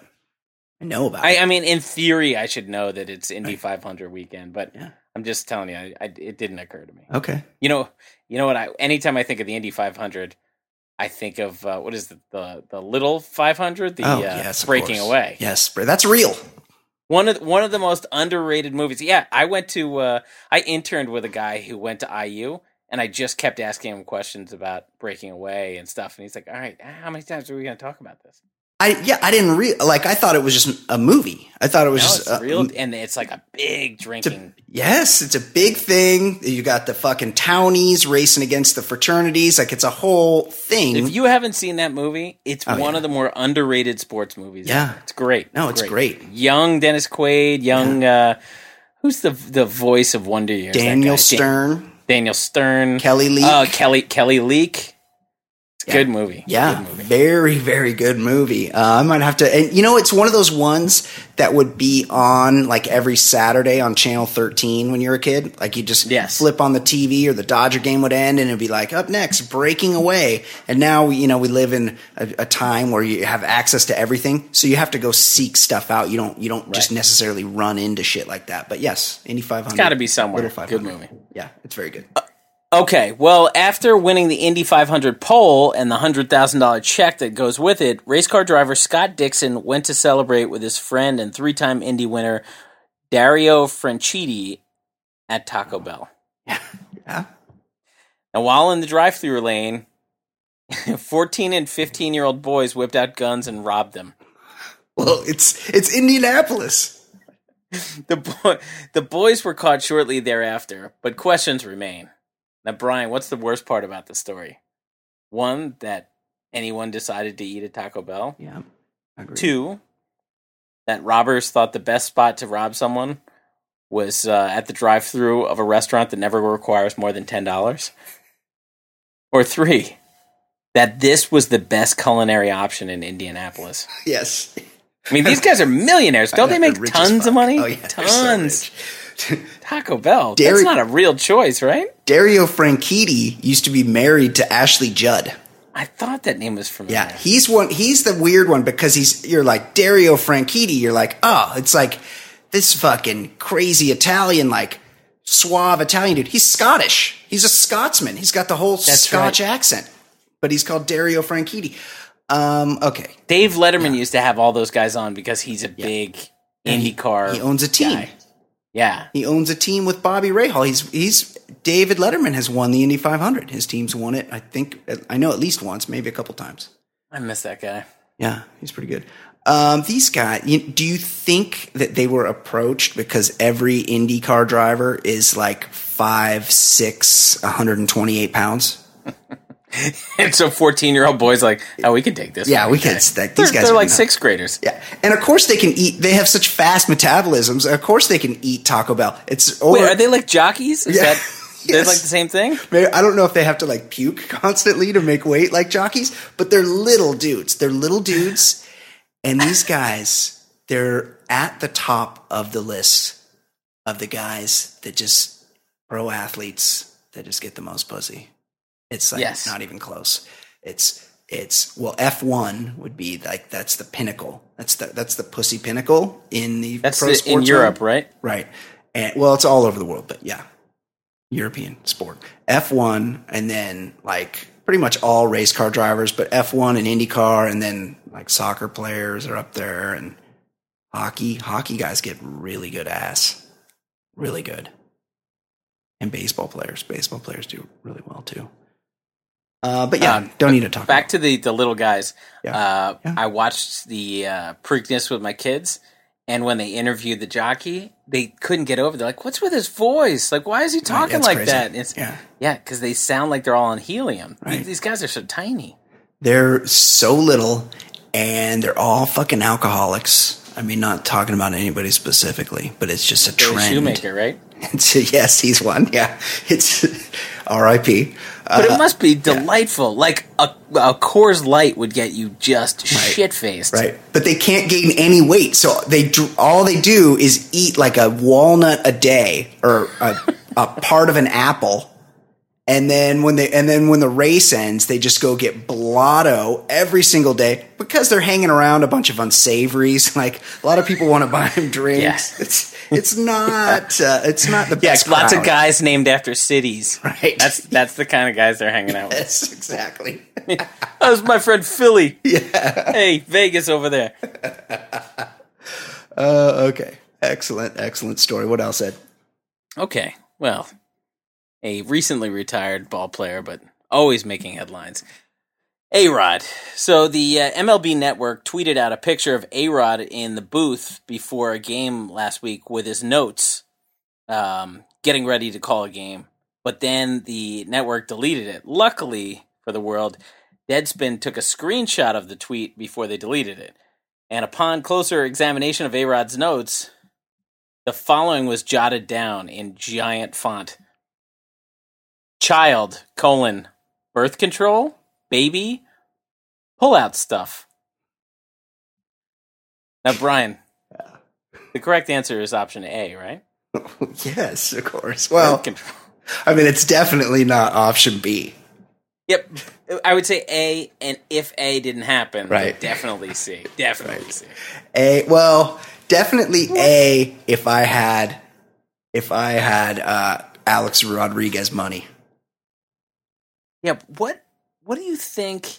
I know about I, it. I mean, in theory, I should know that it's Indy 500 weekend, but Yeah. I'm just telling you, I, I, it didn't occur to me. Okay. You know, you know what? I anytime I think of the Indy 500, I think of uh, what is the, the the little 500, the oh, uh, yes, breaking away. Yes, that's real. One of the, one of the most underrated movies. Yeah, I went to uh, I interned with a guy who went to IU, and I just kept asking him questions about breaking away and stuff. And he's like, "All right, how many times are we going to talk about this?" I yeah, I didn't re- like. I thought it was just a movie. I thought it was No, just it's a, real, and it's like a big drinking. Yes, it's a big thing. You got the fucking townies racing against the fraternities. Like it's a whole thing. If you haven't seen that movie, it's Oh, one yeah. of the more underrated sports movies. Yeah. it's great. No, it's great. Young Dennis Quaid, young uh, who's the the voice of Wonder Years? Daniel guy? Dan- Stern, Daniel Stern, Kelly Leak. Oh, Kelly Kelly Leak. Yeah. good movie. Yeah, Good movie. very, very good movie. Uh, I might have to, and you know, it's one of those ones that would be on like every Saturday on Channel 13 when you were a kid. Like you just Yes. flip on the TV or the Dodger game would end and it'd be like, up next, breaking away. And now, you know, we live in a, a time where you have access to everything. So you have to go seek stuff out. You don't, you don't just necessarily run into shit like that. But yes, Indy 500. It's got to be somewhere. Good movie. Yeah, it's very good. Okay, well, after winning the Indy 500 pole and the $100,000 check that goes with it, race car driver Scott Dixon went to celebrate with his friend and three time Indy winner Dario Franchitti at Taco Bell. <laughs> Yeah. Now, while in the drive through lane, <laughs> 14 and 15 year old boys whipped out guns and robbed them. Well, it's, it's Indianapolis. <laughs> The, boy, the boys were caught shortly thereafter, but questions remain. Now, Brian, what's the worst part about the story? One, that anyone decided to eat at Taco Bell. Yeah. I. Two, that robbers thought the best spot to rob someone was uh, at the drive-through of a restaurant that never requires more than ten dollars. Or three, that this was the best culinary option in Indianapolis. Yes. I mean, these guys are millionaires. <laughs> Don't they make rich tons fuck. of money? Oh, yeah, they're so tons. rich. <laughs> Taco Bell. Dairy- That's not a real choice, right? Dario Franchitti used to be married to Ashley Judd. I thought that name was familiar. Yeah, he's one. He's the weird one because he's. You're like Dario Franchitti. You're like, oh, it's like this fucking crazy Italian, like suave Italian dude. He's Scottish. He's a Scotsman. He's got the whole That's Scotch right. accent, but he's called Dario Franchitti. Um, okay, Dave Letterman used to have all those guys on because he's a big And he- IndyCar. he owns a team. guy. Yeah. He owns a team with Bobby Rahal. He's he's David Letterman has won the Indy 500. His team's won it. I think I know at least once, maybe a couple times. I miss that guy. Yeah, he's pretty good. Um, these guys, you, do you think that they were approached because every IndyCar driver is like five, six, 128 pounds? <laughs> <laughs> And so 14 year old boys like, oh, we can take this. Yeah, we can stack- They're, these guys they're like sixth graders. Yeah, and of course they can eat. They have such fast metabolisms. Of course they can eat Taco Bell. It's or, Wait, are they like jockeys? Is Yeah. that <laughs> they're Yes. like the same thing? Maybe- I don't know if they have to like puke <laughs> constantly to make weight like jockeys, but they're little dudes. They're little dudes, and these guys, they're at the top of the list of the guys that just pro athletes that just get the most pussy. It's like Yes. not even close. It's it's well, F one would be like that's the pinnacle. That's the that's the pussy pinnacle in the That's pro the, in sports Europe, realm. right? Right. And well, it's all over the world, but yeah. European sport. F1 and then like pretty much all race car drivers, but F1 and IndyCar and then like soccer players are up there and hockey. Hockey guys get really good ass. Really good. And baseball players. Baseball players do really well too. Uh, but yeah, Um, don't need to talk. Back to the the little guys. Yeah. Uh, Yeah. I watched the uh, Preakness with my kids, and when they interviewed the jockey, they couldn't get over. They're like, "What's with his voice? Like, why is he talking that's like crazy. that?" And it's, Yeah. yeah, because they sound like they're all on helium. Right. These guys are so tiny. They're so little, and they're all fucking alcoholics. I mean, not talking about anybody specifically, but it's just a Billy trend. Shoemaker, right? It's, <laughs> yes, he's one. Yeah, it's R.I.P. But Uh, it must be delightful. Like a, a Coors Light would get you just Right. shit faced. right, but they can't gain any weight, so they all they do is eat like a walnut a day or a, a part of an apple. And then when they and then when the race ends, they just go get blotto every single day because they're hanging around a bunch of unsavories. <laughs> Like a lot of people want to buy them drinks. Yeah. It's it's not uh, it's not the Yeah, best. lots of guys named after cities. Right. That's that's the kind of guys they're hanging out with. Yes, exactly. <laughs> That was my friend Philly. <laughs> Yeah. Hey, Vegas over there. Uh, okay, excellent, excellent story. What else, Ed? Okay. Well, a recently retired ball player, but always making headlines. A Rod. So the uh, MLB network tweeted out a picture of A Rod in the booth before a game last week with his notes, um, getting ready to call a game. But then the network deleted it. Luckily for the world, Deadspin took a screenshot of the tweet before they deleted it. And upon closer examination of A Rod's notes, the following was jotted down in giant font. Child, colon, birth control, baby, pull out stuff. Now, Brian, the correct answer is option A, right? <laughs> yes, of course. Well, birth control. I mean, it's definitely not option B. Yep, I would say A, and if A didn't happen, Right. definitely C. <laughs> Definitely Right. C. A well, definitely A. If I had, if I had uh, Alex Rodriguez money. Yeah, what what do you think?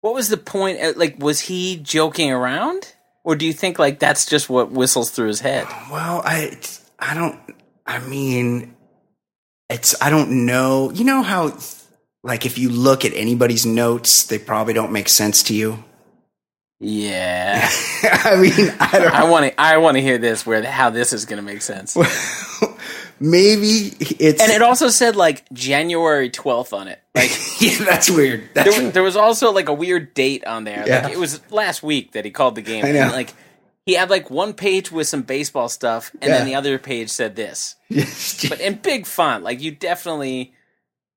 What was the point? uh, Like, was he joking around, or do you think like that's just what whistles through his head? Well, I I don't. I mean, it's I don't know. You know how, like, if you look at anybody's notes, they probably don't make sense to you. Yeah, <laughs> I mean, I don't. <laughs> I want to. I want to hear this where how this is going to make sense. <laughs> Maybe it's And it also said like January twelfth on it. Like <laughs> yeah, that's weird. That's there, there was also like a weird date on there. Yeah. Like it was last week that he called the game. I know. And, like he had like one page with some baseball stuff, and Yeah. then the other page said this. <laughs> But in big font. Like you definitely,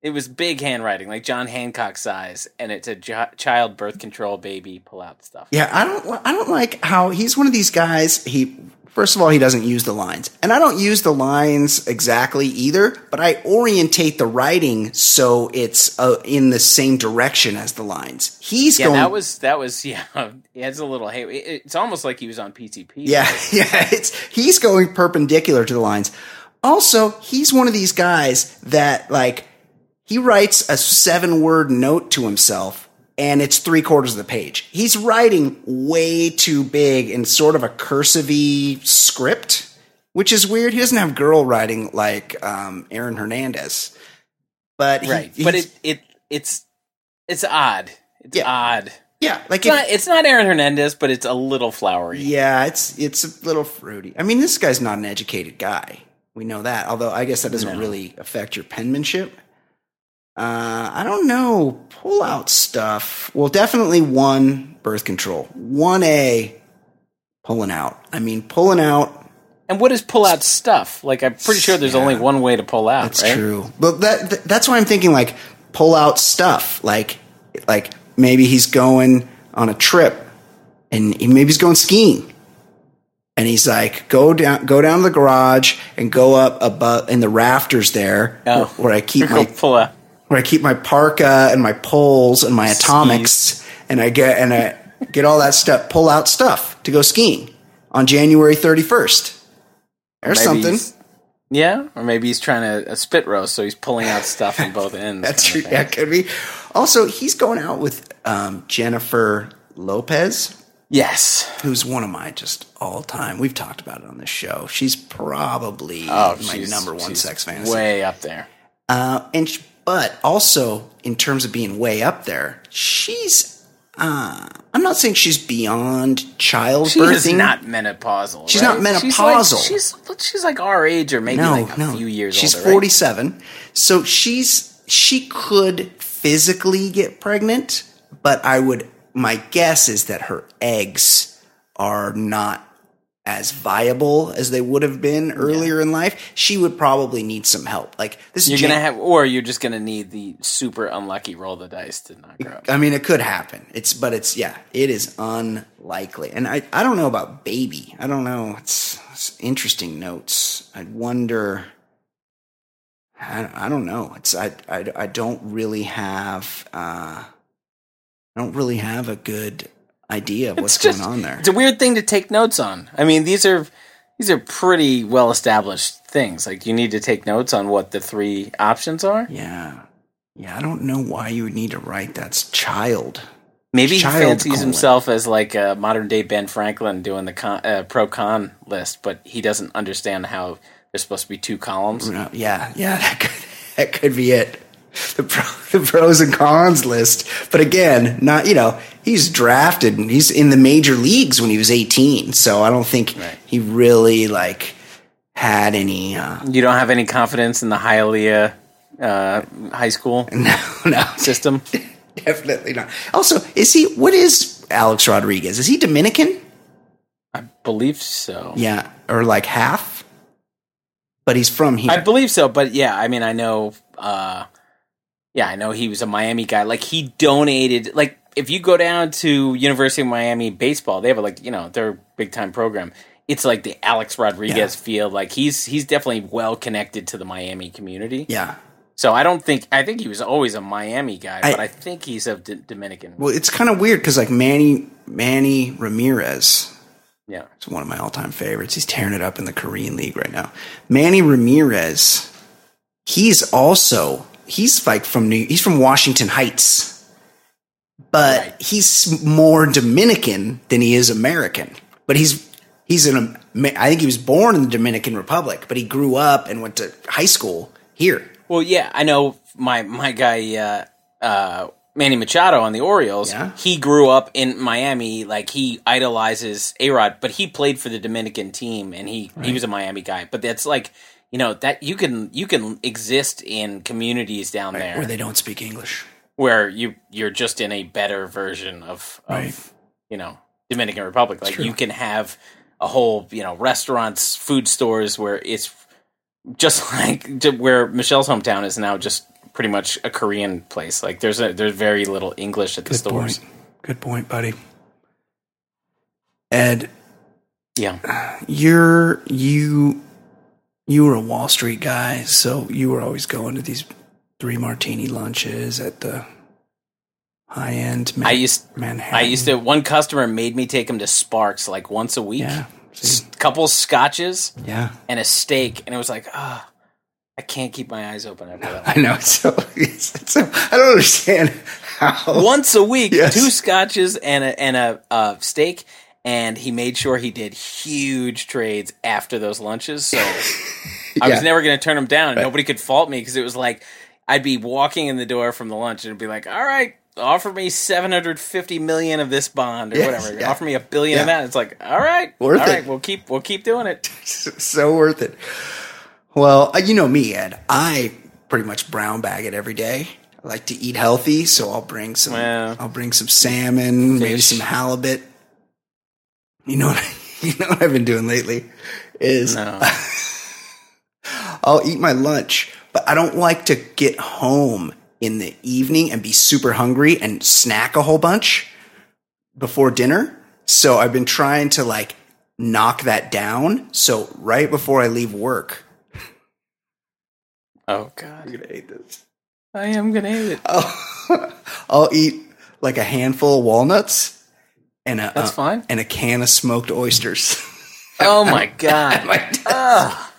it was big handwriting, like John Hancock size, and it's a jo- child birth control baby pull out stuff. Yeah, I don't. I don't like how he's one of these guys. He first of all he doesn't use the lines, and I don't use the lines exactly either. But I orientate the writing so it's uh, in the same direction as the lines. He's Yeah, going. that was that was <laughs> yeah. It has a little hey. It's almost like he was on PTP. yeah, <laughs> yeah. It's he's going perpendicular to the lines. Also, he's one of these guys that like he writes a seven word note to himself and it's three quarters of the page. He's writing way too big in sort of a cursive script, which is weird. He doesn't have girl writing like um, Aaron Hernandez. But he- right. But it it it's it's odd. It's Yeah. odd. yeah, like It's if- not it's not Aaron Hernandez, but it's a little flowery. Yeah, it's it's a little fruity. I mean, this guy's not an educated guy. We know that. Although I guess that doesn't No. really affect your penmanship. Uh, I don't know. Pull out stuff. Well, definitely one birth control. One A pulling out. I mean, pulling out. And what is pull out stuff? Like I'm pretty sure there's Yeah. only one way to pull out. That's right? true. But that that's why I'm thinking like pull out stuff. Like like maybe he's going on a trip and he, maybe he's going skiing. And he's like, go down, go down to the garage and go up above in the rafters there, Oh. where, where I keep <laughs> my pull out. Where I keep my parka and my poles and my atomics, and I get and I get all that stuff, pull out stuff to go skiing on January 31st. or Maybe something. Yeah, or maybe he's trying to a spit roast, so he's pulling out stuff from both <laughs> ends. That's true. thing. Yeah, could be. Also, he's going out with um, Jennifer Lopez, Yes. who's one of my just all time. We've talked about it on this show. She's probably Oh, my she's- number one sex fantasy. Way up there. Uh, and sh but also in terms of being way up there, she's. Uh, I'm not saying she's beyond childbirthing. She is not menopausal. She's right? not She's like, menopausal. she's she's like our age or maybe no, like a no. few years she's older. right? 47. So she's she could physically get pregnant, but I would my guess is that her eggs are not as viable as they would have been earlier in life. She would probably need some help. Like this You're Jan- gonna have, or you're just gonna need the super unlucky roll the dice to knock her up. I mean, it could happen. It's, but it's, yeah, it is unlikely. And I, I don't know about baby. I don't know. It's, it's interesting notes. I wonder. I, I don't know. It's, I, I, I don't really have, uh, I don't really have a good idea of what's just- going on there. It's a weird thing to take notes on. I mean, these are these are pretty well established things. Like you need to take notes on what the three options are. Yeah. Yeah. I don't know why you would need to write that's child. Maybe he Child fancies colon. himself as like a modern day Ben Franklin doing the con, uh, pro con list, but he doesn't understand how there's supposed to be two columns. Yeah, yeah, <laughs> that could, that could be it. <laughs> The, pro, the pros and cons list. But again, not, you know, he's drafted and he's in the major leagues when he was 18. So I don't think Right. he really, like, had any, uh, You don't have any confidence in the Hialeah uh, high school <laughs> no, no, system. <laughs> definitely not. Also, is he, what is Alex Rodriguez? Is he Dominican? I believe so. Yeah, or like half? But he's from here. I believe so, but yeah, I mean, I know. Uh, yeah, I know he was a Miami guy. Like he donated. Like if you go down to University of Miami baseball, they have a, like you know their big time program. It's like the Alex Rodriguez Yeah. field. Like he's he's definitely well connected to the Miami community. yeah. So I don't think I think he was always a Miami guy, I- but I think he's of D- Dominican. Well, it's kind of weird because like Manny, Manny Ramirez, Yeah, It's one of my all-time favorites. He's tearing it up in the Korean League right now. Manny Ramirez, he's also he's like from New he's from Washington Heights. But Right. he's more Dominican than he is American. But he's he's an I think he was born in the Dominican Republic, but he grew up and went to high school here. Well, yeah, I know my my guy uh, uh, Manny Machado on the Orioles. Yeah. He grew up in Miami. Like he idolizes A Rod, but he played for the Dominican team, and he he was a Miami guy. But that's like you know that you can you can exist in communities down there Where they don't speak English. where you you're just in a better version of, of Right. you know Dominican Republic. Like you can have a whole you know restaurants, food stores where it's just <laughs> like where Michelle's hometown is now just pretty much a Korean place. Like there's a there's very little English at the Good stores. point. Good point, buddy. Ed, Yeah, you're you you were a Wall Street guy, so you were always going to these three martini lunches at the high end. Man- I used Manhattan. I used to. One customer made me take him to Sparks like once a week. Yeah, S- couple scotches yeah. and a steak, and it was like ah. I can't keep my eyes open after that. <laughs> I know. So, so I don't understand how. once a week, Yes. two scotches and a and a uh, steak, and he made sure he did huge trades after those lunches. So <laughs> I Yeah. was never going to turn him down. and Nobody could fault me because it was like I'd be walking in the door from the lunch and be like, "All right, offer me seven hundred fifty million of this bond or Yes, whatever. yeah. Offer me a billion of that." It's like, "All right, Worth all it. right, we'll keep we'll keep doing it." <laughs> so worth it. Well, uh, you know me, Ed. I pretty much brown bag it every day. I like to eat healthy, so I'll bring some. Well. I'll bring some salmon, maybe some halibut. You know what? <laughs> You know what I've been doing lately is No. <laughs> I'll eat my lunch, but I don't like to get home in the evening and be super hungry and snack a whole bunch before dinner. So I've been trying to like knock that down. So right before I leave work, Oh God, I'm gonna hate this. I am gonna hate it. <laughs> I'll, I'll eat like a handful of walnuts and a That's uh, fine. and a can of smoked oysters. <laughs> Oh my <laughs> God, My. Ugh,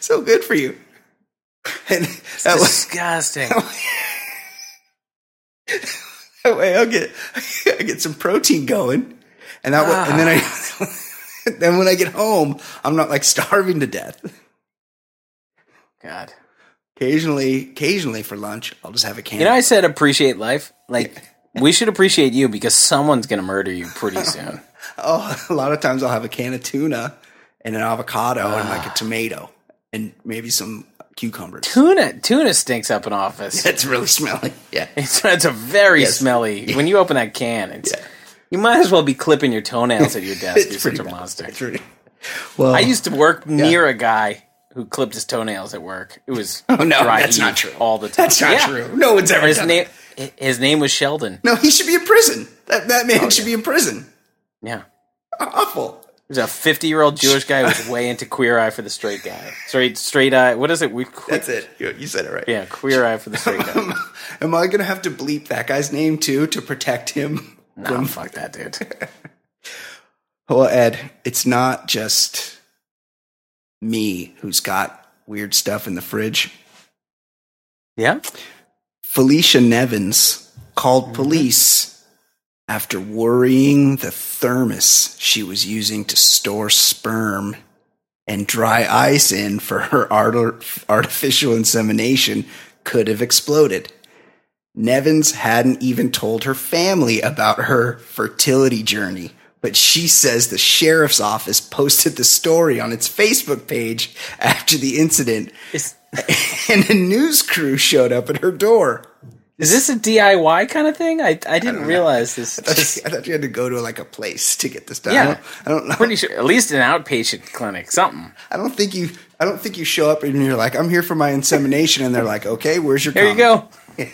so good for you. And that way, disgusting. <laughs> that way I'll get I get some protein going, and that way, and then I then when I get home, I'm not like starving to death. God. occasionally, occasionally for lunch, I'll just have a can. You know, I said appreciate life. Like we should appreciate you because someone's gonna murder you pretty <laughs> soon. oh, a lot of times I'll have a can of tuna and an avocado and like a ah. tomato and maybe some cucumbers. Tuna, tuna stinks up an office. <laughs> It's really smelly. Yeah. <laughs> It's, it's a very Yes. smelly. When you open that can, it's Yeah. you might as well be clipping your toenails at your desk. You're It's such a bad. monster. It's really, well, I used to work near a guy who clipped his toenails at work. It was Oh, no, that's not true. all the time. That's not Yeah. true. No one's ever His name, that. His name was Sheldon. No, he should be in prison. That that man Oh, should be in prison. Yeah. Awful. He was a 50 year old Jewish guy who's way into queer eye for the straight guy. Straight, straight eye. What is it? We, que- That's it. You, you said it right. Yeah, queer eye for the straight guy. <laughs> Am I gonna have to bleep that guy's name too to protect him? No, fuck that dude. <laughs> Well, Ed, it's not just me who's got weird stuff in the fridge. Yeah? Felicia Nevins called mm-hmm. police after worrying the thermos she was using to store sperm and dry ice in for her art- artificial insemination could have exploded. Nevins hadn't even told her family about her fertility journey, but she says the sheriff's office posted the story on its Facebook page after the incident, Is, <laughs> and a news crew showed up at her door. is this a DIY kind of thing? I, I didn't realize this. I thought, Just, you, I thought you had to go to like a place to get this done. Yeah. I don't, I don't know. pretty sure, at least an outpatient clinic, something. I don't think you. I don't think you show up and you're like, "I'm here for my insemination," and they're like, "Okay, where's your?" Here you condom?" go.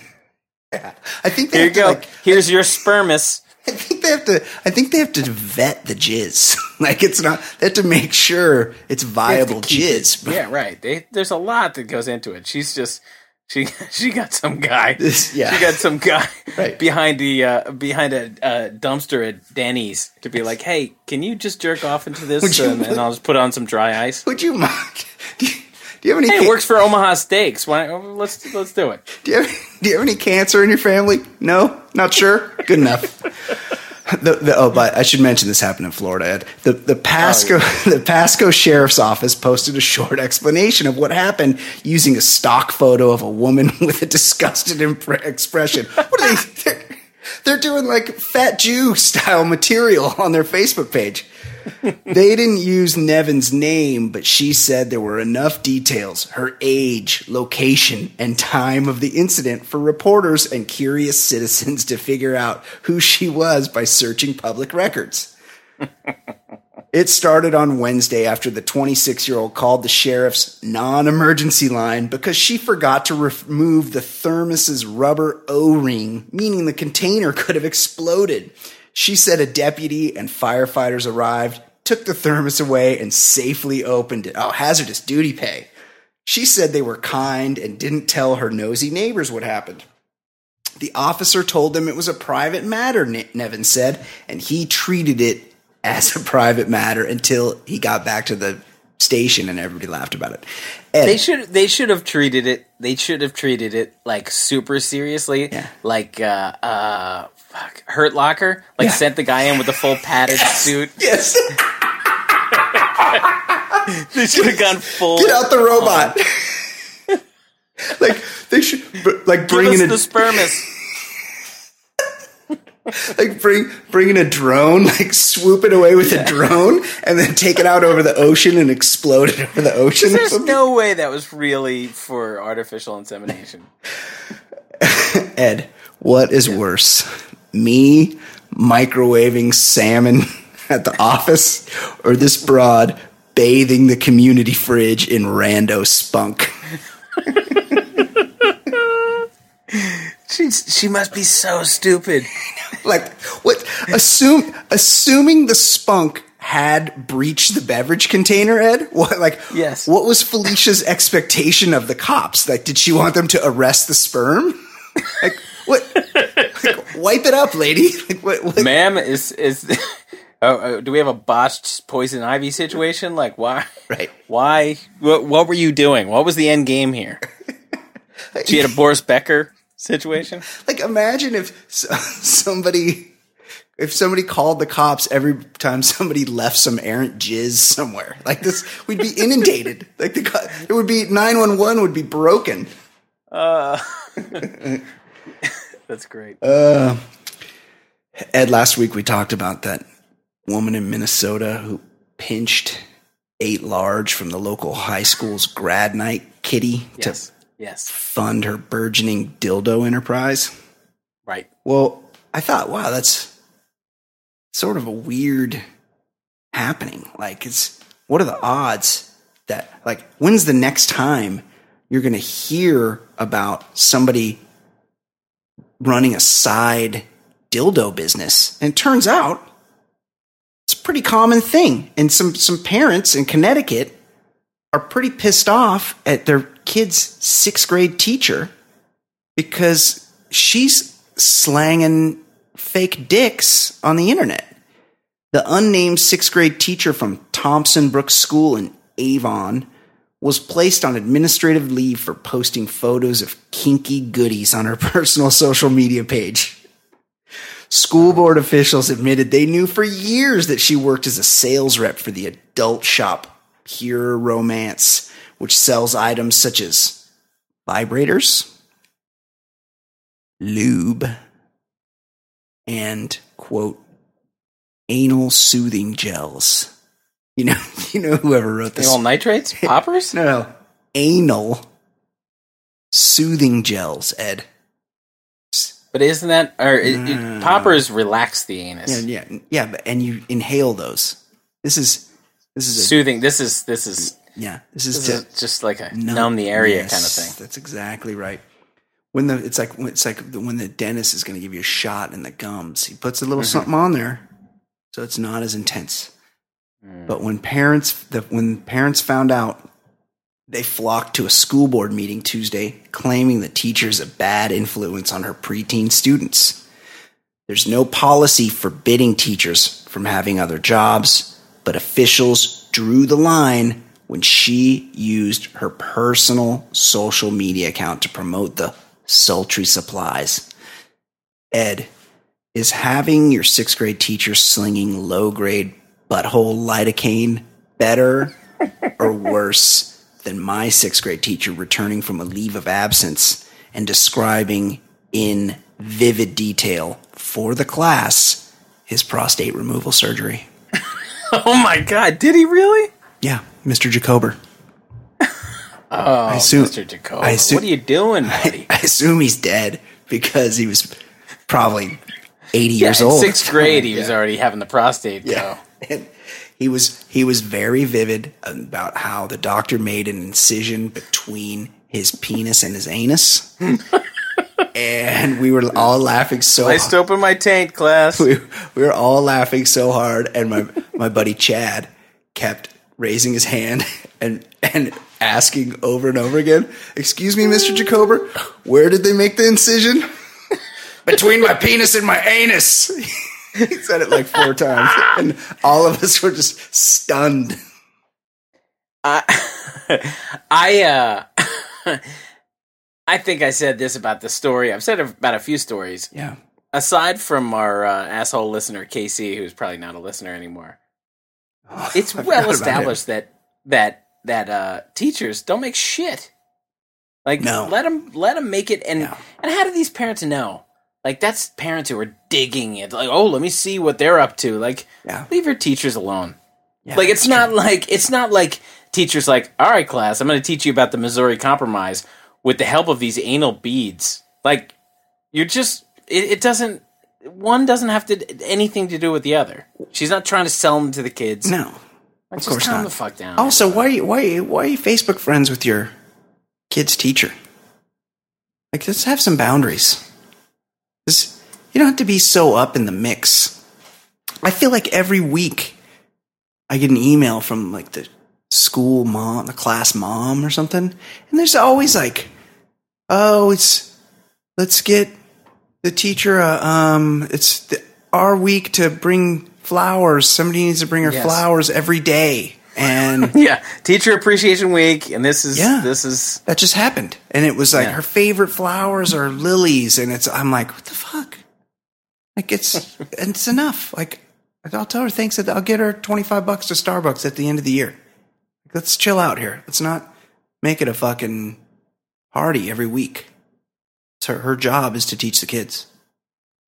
<laughs> I think they Here you go. like. Here's your spermus. I think they have to. I think they have to vet the jizz. <laughs> like it's not. They have to make sure it's viable keep it- jizz. Yeah, right. They, there's a lot that goes into it. She's just she <laughs> she got some guy. <laughs> This- yeah. She got some guy Right. behind the uh, behind a uh, dumpster at Denny's to be like, "Hey, can you just jerk off into this?" Um, and I'll just put on some dry ice. Would you mind? Do you, have any? Hey, it works for Omaha Steaks. Why? Let's let's do it. Do you, have, do you have any cancer in your family? No, not sure. Good enough. The, the, oh, but I should mention this happened in Florida. Ed. The the oh, Pasco <laughs> the Pasco Sheriff's Office posted a short explanation of what happened using a stock photo of a woman <laughs> with a disgusted impre- expression. What are they? <laughs> They're, they're doing like fat Jew style material on their Facebook page. They didn't use Nevin's name, but she said there were enough details her age, location, and time of the incident for reporters and curious citizens to figure out who she was by searching public records. It started on Wednesday after the 26 year old called the sheriff's non emergency line because she forgot to remove the thermos's rubber O ring, meaning the container could have exploded. She said a deputy and firefighters arrived, took the thermos away, and safely opened it. Oh, hazardous duty pay. She said they were kind and didn't tell her nosy neighbors what happened. The officer told them it was a private matter, Nevin said, and he treated it as a private matter until he got back to the station and everybody laughed about it. Ed, They should they should have treated it. They should have treated it like super seriously. Yeah. Like uh uh fuck, Hurt Locker. Like Yeah. sent the guy in with a full padded suit. yes, <laughs> They should have gone full. get out the robot. <laughs> like they should, like bring us in a, the spermus. <laughs> like bring bring in a drone, like swoop it away with a drone, and then take it out over the ocean and explode it over the ocean. There's no way that was really for artificial insemination. Ed, what is worse, me microwaving salmon <laughs> at the office, or this broad bathing the community fridge in rando spunk? <laughs> She she must be so stupid. <laughs> Like what? Assume assuming the spunk had breached the beverage container, Ed. What like? Yes. What was Felicia's expectation of the cops? Like, did she want them to arrest the sperm? like what? Wipe it up, lady. <laughs> Like what? what Ma'am, is is <laughs> oh, uh, do we have a botched poison ivy situation? Like why? Right. Why? What, what were you doing? What was the end game here? <laughs> She had a Boris Becker situation. Like, imagine if somebody if somebody called the cops every time somebody left some errant jizz somewhere like this, we'd be inundated. Like the it would be nine one one would be broken. Uh, that's great. Uh, Ed, last week we talked about that woman in Minnesota who pinched eight large from the local high school's grad night kitty yes. to Yes. fund her burgeoning dildo enterprise. Right. Well, I thought, wow, that's sort of a weird happening. Like, it's what are the odds that, like, when's the next time you're going to hear about somebody running a side dildo business? And turns out it's a pretty common thing. And some, some parents in Connecticut are pretty pissed off at their kid's sixth grade teacher because she's slanging fake dicks on the internet. The unnamed sixth grade teacher from Thompson Brooks School in Avon was placed on administrative leave for posting photos of kinky goodies on her <laughs> personal social media page. School board officials admitted they knew for years that she worked as a sales rep for the adult shop Pure Romance, which sells items such as vibrators, lube, and quote anal soothing gels. You know, <laughs> you know whoever wrote this. Anal nitrates? <laughs> Poppers? No, no, anal soothing gels. Ed. But isn't that or it, poppers relax the anus? Yeah, yeah, yeah. But and you inhale those. This is this is a, Soothing. This is this is yeah. This is this is just like a numb- numb, the area Yes, kind of thing. That's exactly right. When the it's like it's like when the dentist is going to give you a shot in the gums, he puts a little Mm-hmm. something on there, so it's not as intense. Mm. But when parents the, when parents found out, they flocked to a school board meeting Tuesday, claiming the teacher's a bad influence on her preteen students. There's no policy forbidding teachers from having other jobs, but officials drew the line when she used her personal social media account to promote the sultry supplies. Ed, is having your sixth grade teacher slinging low grade butthole lidocaine better or worse than my sixth grade teacher returning from a leave of absence and describing in vivid detail for the class his prostate removal surgery? <laughs> Oh my god! Did he really? Yeah, Mr. Jacober. Oh, assume- Mr. Jacob, I what are you doing, buddy? <laughs> I assume he's dead because he was probably 80 Yeah, years in old. sixth <laughs> grade, he was already having the prostate Yeah. And he was he was very vivid about how the doctor made an incision between his penis and his anus. Hmm. and we were all laughing so Sliced open my taint, class. we, we were all laughing so hard and my my buddy Chad kept raising his hand and and asking over and over again, "Excuse me, Mr. Jacober, where did they make the incision?" <laughs> Between my penis and my anus. <laughs> he said it like four times and all of us were just stunned. I, <laughs> I, uh, <laughs> I think I said this about the story. I've said about a few stories. Yeah. Aside from our uh, asshole listener Casey, who's probably not a listener anymore, it's I well established that that that uh, teachers don't make shit. Like, No. let them let them make it. And No. and how do these parents know? Like, that's parents who are digging it. Like, oh, let me see what they're up to. Like, Yeah. leave your teachers alone. Yeah, like, it's not true. like it's not like teachers like, all right, class, I'm going to teach you about the Missouri Compromise with the help of these anal beads. Like, you're just it, it doesn't. One doesn't have to anything to do with the other. She's not trying to sell them to the kids. No. Like, of just course calm not. the fuck down. Also, why are you why are you, why are you Facebook friends with your kid's teacher? Like, let's have some boundaries. This, you don't have to be so up in the mix. I feel like every week I get an email from like the school mom, the class mom, or something, and there's always like, "Oh, it's let's get the teacher. Uh, um, it's the, our week to bring flowers. Somebody needs to bring her Yes. flowers every day." And <laughs> yeah, Teacher Appreciation Week, and this is Yeah. this is that just happened. And it was like Yeah. her favorite flowers are lilies. And it's, I'm like, what the fuck? Like it's <laughs> it's enough. Like I'll tell her thanks. That I'll get her twenty five bucks to Starbucks at the end of the year. Let's chill out here. Let's not make it a fucking party every week. It's her, her job is to teach the kids.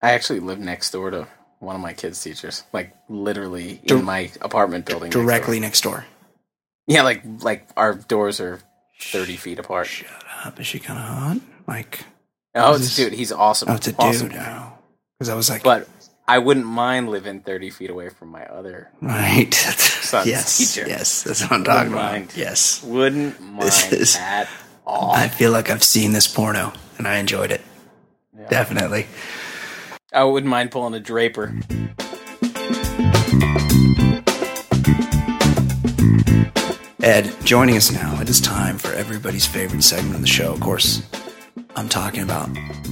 I actually live next door to one of my kids' teachers, like literally in my apartment building. Directly next door. Yeah, like like our doors are thirty feet apart. Shut up. Is she kind of hot? Like, Oh, it's dude. He's awesome. oh, it's a awesome dude. Because I was like, But I wouldn't mind living thirty feet away from my other. right. <laughs> Son's yes. teacher. Yes. That's what I'm talking about. mind. Yes. Wouldn't mind This is- at all. I feel like I've seen this porno and I enjoyed it. Definitely. I wouldn't mind pulling a Draper. Ed, joining us now. It is time for everybody's favorite segment of the show. Of course, I'm talking about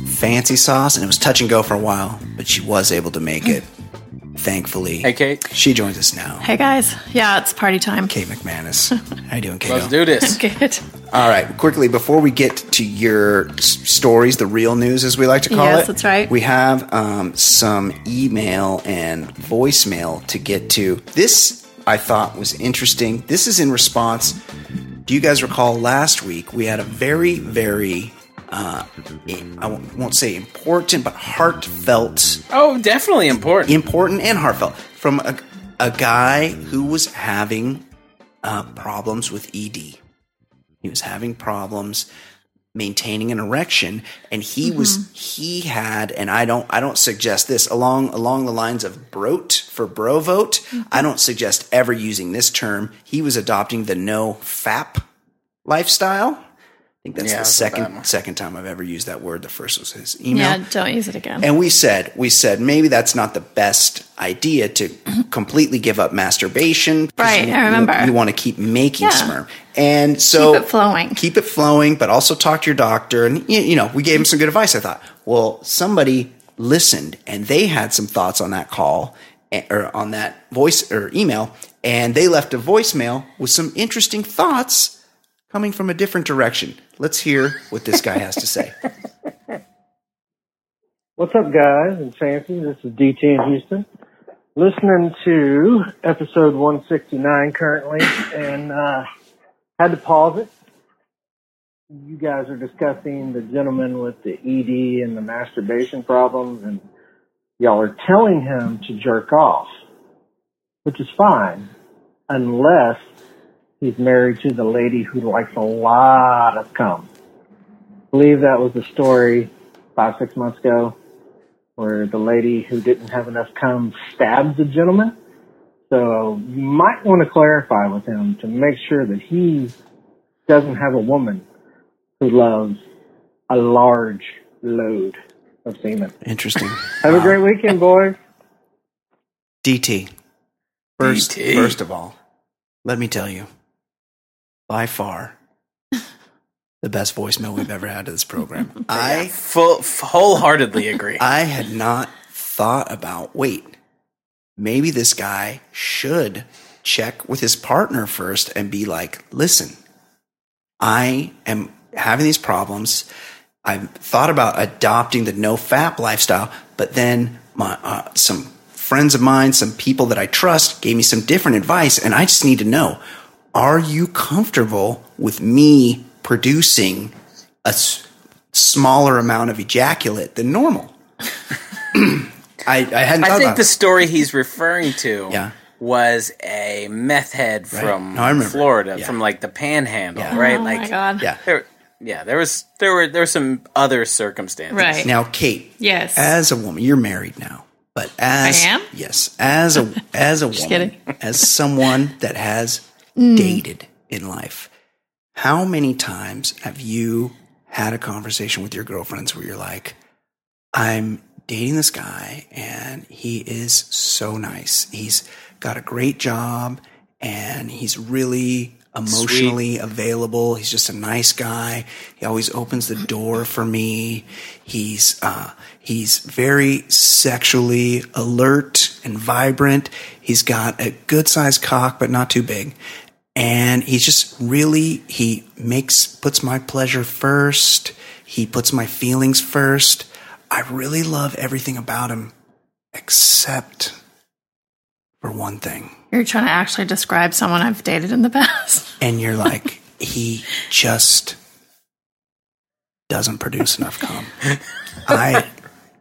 fancy sauce, and it was touch and go for a while, but she was able to make it. Thankfully, Hey, Kate. she joins us now. Hey guys, yeah, it's party time. Kate McManus, <laughs> how you doing, Kate? Let's do this. <laughs> Good. All right, quickly before we get to your s- stories, the real news, as we like to call it. Yes, that's right. We have um, some email and voicemail to get to. This I thought was interesting. This is in response. Do you guys recall last week we had a very, very uh, I won't won't say important, but heartfelt Oh, definitely important. important and heartfelt from a, a guy who was having uh, problems with ED. He was having problems maintaining an erection, and he mm-hmm. was he had, and I don't I don't suggest this along along the lines of brote for bro vote. Mm-hmm. I don't suggest ever using this term. He was adopting the no fap lifestyle. I think that's Yeah, the it's a bad second second time I've ever used that word. The first was his email. Yeah, don't use it again. And we said, we said maybe that's not the best idea to <clears throat> completely give up masturbation. Right, you, I remember. You, want to keep making Yeah. sperm, and so Keep it flowing. Keep it flowing, but also talk to your doctor. And you, you know, we gave him some good advice. I thought, well, somebody listened and they had some thoughts on that call eh, or on that voice or email, and they left a voicemail with some interesting thoughts coming from a different direction. Let's hear what this guy has to say. What's up, guys and Fancy? This is DT in Houston. Listening to episode 169 currently, and uh, had to pause it. You guys are discussing the gentleman with the ED and the masturbation problems, and y'all are telling him to jerk off, which is fine, unless he's married to the lady who likes a lot of cum. I believe that was the story five, six months ago where the lady who didn't have enough cum stabbed the gentleman. So you might want to clarify with him to make sure that he doesn't have a woman who loves a large load of semen. Interesting. <laughs> Have a great weekend, boys. DT. First, DT. first of all, let me tell you, by far, <laughs> the best voicemail we've ever had to this program. <laughs> I Full, wholeheartedly agree. I had not thought about. Wait, maybe this guy should check with his partner first and be like, "Listen, I am having these problems. I've thought about adopting the no fap lifestyle, but then my uh, some friends of mine, some people that I trust, gave me some different advice, and I just need to know: Are you comfortable with me producing a s- smaller amount of ejaculate than normal? <clears throat> I, I hadn't thought I think about the it. story he's referring to <laughs> Yeah. was a meth head from No, Florida, Yeah. from like the Panhandle, Yeah. right? oh like, my god. Yeah. There, yeah, there was there were there were some other circumstances. Right. Now, Kate, Yes. as a woman, you're married now, but as I am? yes, as a as a <laughs> woman, kidding. as someone that has dated in life, how many times have you had a conversation with your girlfriends where you're like, "I'm dating this guy, and he is so nice. He's got a great job, and he's really." Emotionally available. He's just a nice guy. He always opens the door for me. He's uh, he's very sexually alert and vibrant. He's got a good sized cock, but not too big. And he's just really he makes puts my pleasure first. He puts my feelings first. I really love everything about him. except for one thing. You're trying to actually describe someone I've dated in the past. <laughs> And you're like, he just doesn't produce enough cum. I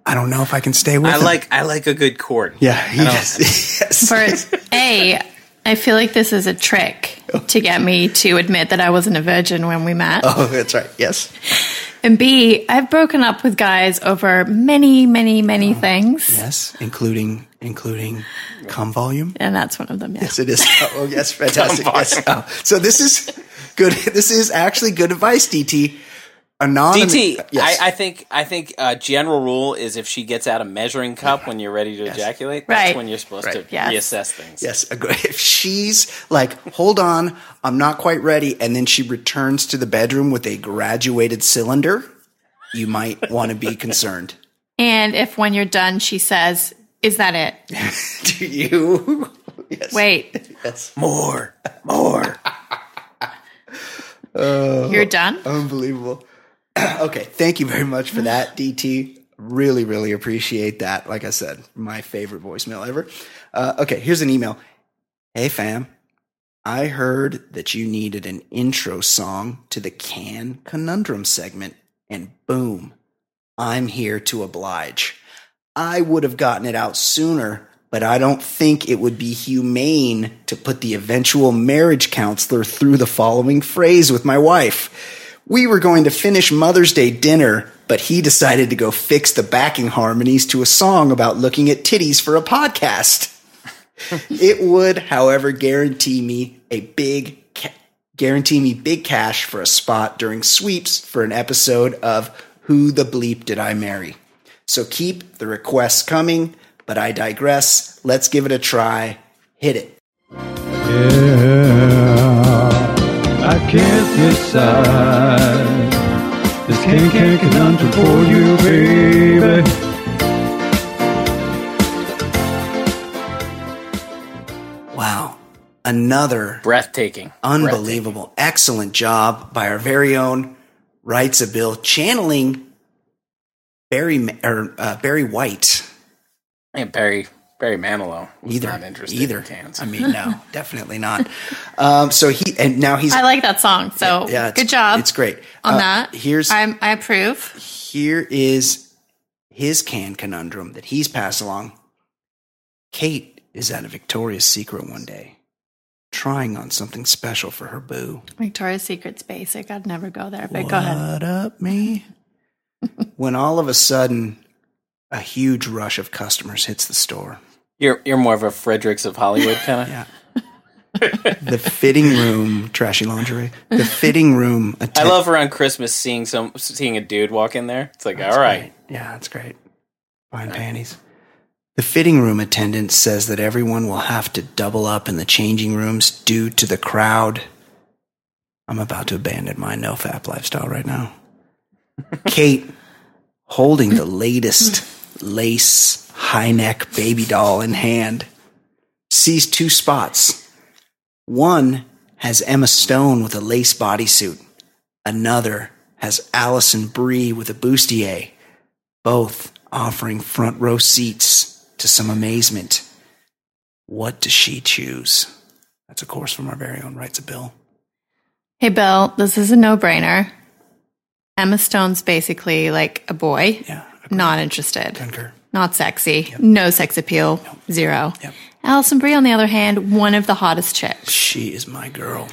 I don't know if I can stay with I him. like I like a good court. Yeah, he just, <laughs> yes. For A, I feel like this is a trick to get me to admit that I wasn't a virgin when we met. Oh, that's right. Yes. And B, I've broken up with guys over many, many, many oh, things. Yes, including including cum volume. And that's one of them. Yeah. Yes, it is. Oh, yes, <laughs> fantastic. Yes. Oh, so this is good. <laughs> This is actually good advice, DT. Anonymous. DT, Yes. I, I think I think uh, general rule is if she gets out a measuring cup when you're ready to ejaculate, that's Right. when you're supposed Right. to Yes. reassess things. Yes, a if she's like, hold on, I'm not quite ready, and then she returns to the bedroom with a graduated cylinder, you might want to be <laughs> concerned. And if when you're done, she says, Is that it? <laughs> Do you? <laughs> Yes. Wait, Yes. More, more. you're done? Unbelievable. <clears throat> okay, thank you very much for that, <laughs> DT. Really, really appreciate that. Like I said, my favorite voicemail ever. Uh, okay, here's an email. Hey, fam. I heard that you needed an intro song to the Can Conundrum segment, and boom, I'm here to oblige. I would have gotten it out sooner, but I don't think it would be humane to put the eventual marriage counselor through the following phrase with my wife. We were going to finish Mother's Day dinner, but he decided to go fix the backing harmonies to a song about looking at titties for a podcast. <laughs> it would, however, guarantee me a big ca- guarantee me big cash for a spot during sweeps for an episode of Who the Bleep Did I Marry? So keep the requests coming, but I digress. Let's give it a try. Hit it. Yeah, I can't decide. This can can conundrum for you, baby. Wow. Another Breathtaking. unbelievable, excellent job by our very own Writes a Bill channeling Barry or uh, Barry White. And Barry Barry Manilow was Either, not interested either. in cans. I mean, no, <laughs> definitely not. Um, so he and now he's I like that song. So yeah, it's- good job It's great on Uh, that. Here's I'm, I approve. here is his can conundrum that he's passed along. Kate is at a Victoria's Secret one day, trying on something special for her boo. Victoria's Secret's basic. I'd never go there, but go ahead. What up, me? <laughs> when all of a sudden, a huge rush of customers hits the store. You're you're more of a Fredericks of Hollywood kind of. Yeah. <laughs> the fitting room, trashy lingerie. The fitting room. I love around Christmas seeing some seeing a dude walk in there. It's like, all right, Yeah, that's great. Fine panties. The fitting room attendant says that everyone will have to double up in the changing rooms due to the crowd. I'm about to abandon my no fap lifestyle right now. <laughs> Kate, holding the latest lace high neck baby doll in hand, sees two spots. One has Emma Stone with a lace bodysuit. Another has Alison Brie with a bustier both offering front row seats to some amazement. What does she choose? That's a course from our very own Writes of Bill. Hey, Bill, this is a no brainer. Emma Stone's basically like a boy. Yeah, Not interested. concur. Not sexy. No sex appeal. Zero. Yep. Alison Brie, on the other hand, one of the hottest chicks. She is my girl.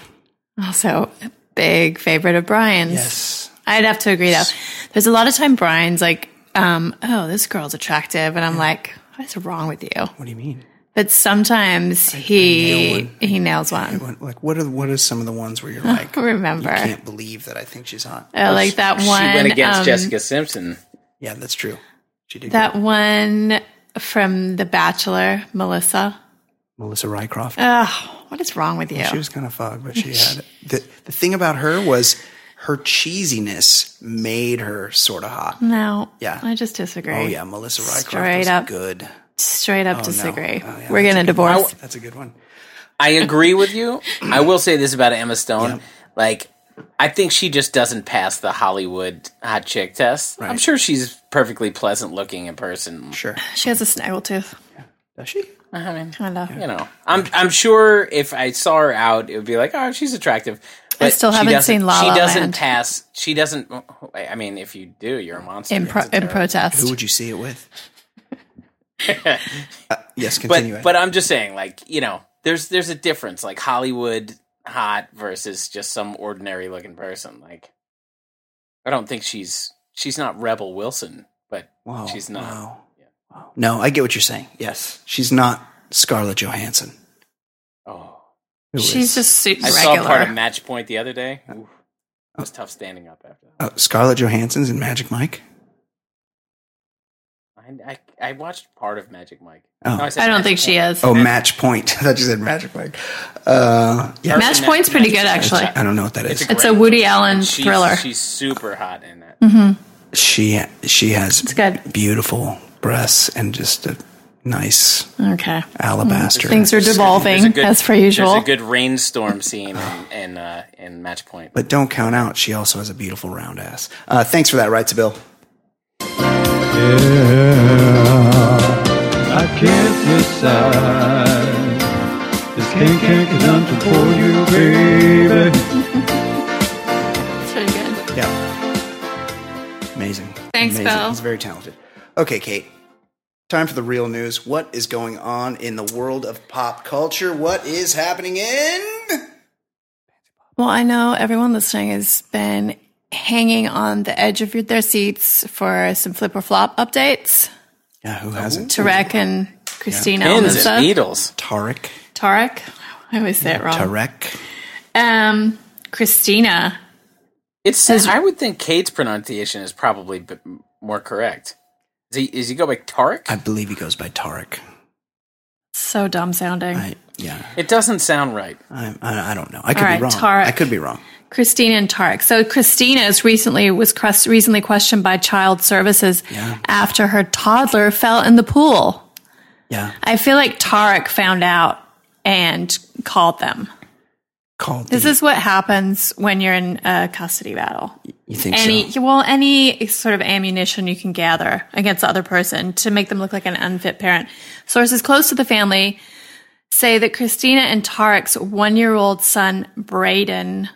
Also, a big favorite of Brian's. Yes. I'd have to agree though. There's a lot of time Brian's like, um, oh, this girl's attractive. And I'm like, what is wrong with you? What do you mean? But sometimes nail he one. he nails one. What, like, what are what are some of the ones where you're <laughs> like, you Remember. can't believe that I think she's hot? Uh, like that one. she went against um, Jessica Simpson. Yeah, that's true. She did. That good. one from The Bachelor, Melissa. Melissa Rycroft. Ugh, what is wrong with you? She was kind of fug, but she had <laughs> the the thing about her was her cheesiness made her sort of hot. no. Yeah. I just disagree. Oh yeah, Melissa Rycroft Straight was up. good. Straight up Oh, no. disagree. Oh, yeah, We're that's getting a good. divorce. That's a good one. I agree with you. <clears throat> I will say this about Emma Stone. Like I think she just doesn't pass the Hollywood hot chick test. I'm sure she's perfectly pleasant looking in person. Sure. She has a snaggletooth. Does she? I mean, Kind of. you know, I'm I'm sure if I saw her out, it would be like, oh, she's attractive. I still haven't doesn't- seen La She doesn't Land. pass. She doesn't. I mean, if you do, you're a monster. In, pro- in protest. Who would you see it with? <laughs> Uh, yes, continue. but but I'm just saying, like you know, there's there's a difference, like Hollywood hot versus just some ordinary looking person. Like, I don't think she's she's not Rebel Wilson, but wow, she's not. Wow. Yeah. No, I get what you're saying. Yes, she's not Scarlett Johansson. Oh, who She's is- just super I regular. saw part of Match Point the other day. Oof, it was tough standing up after that. uh, Scarlett Johansson's in Magic Mike. I, I I watched part of Magic Mike. Oh. No, said I don't Magic think she Point. is. Oh, Match Point. <laughs> I thought you said Magic Mike. Uh, yeah, Match Point's pretty good, Match- actually. I don't know what that is. It's a It's a great- Woody Allen She's, thriller. She's super hot in that. she she has It's good. beautiful breasts and just a nice Okay. alabaster. Things are devolving, good- as per usual. There's a good rainstorm scene in in, uh, in Match Point. But don't count out. She also has a beautiful round ass. Uh, thanks for that, right to Bill. Yeah, I can't decide. This can't can't get conundrum for you, baby. It's pretty good. Yeah. Amazing. Thanks, Amazing. Bill. He's very talented. Okay, Kate. Time for the real news. What is going on in the world of pop culture? What is happening in? Well, I know everyone listening has been hanging on the edge of your- their seats for some flip or flop updates. Yeah, who hasn't? Tarek and Christina Pins and Beatles. Tarek. Tarek. I always say it wrong. Tarek. Um, Christina. It says I would think Kate's pronunciation is probably b- more correct. Is he? Is he go by Tarek? I believe he goes by Tarek. So dumb sounding. I, yeah, it doesn't sound right. I, I, I don't know. I could All be wrong. Tarek. I could be wrong. Christina and Tarek. So Christina is recently was recently questioned by Child Services Yeah. after her toddler fell in the pool. Yeah, I feel like Tarek found out and called them. called. This the- is what happens when you're in a custody battle. you think Any so? well, any sort of ammunition you can gather against the other person to make them look like an unfit parent. Sources close to the family say that Christina and Tarek's one-year-old son Brayden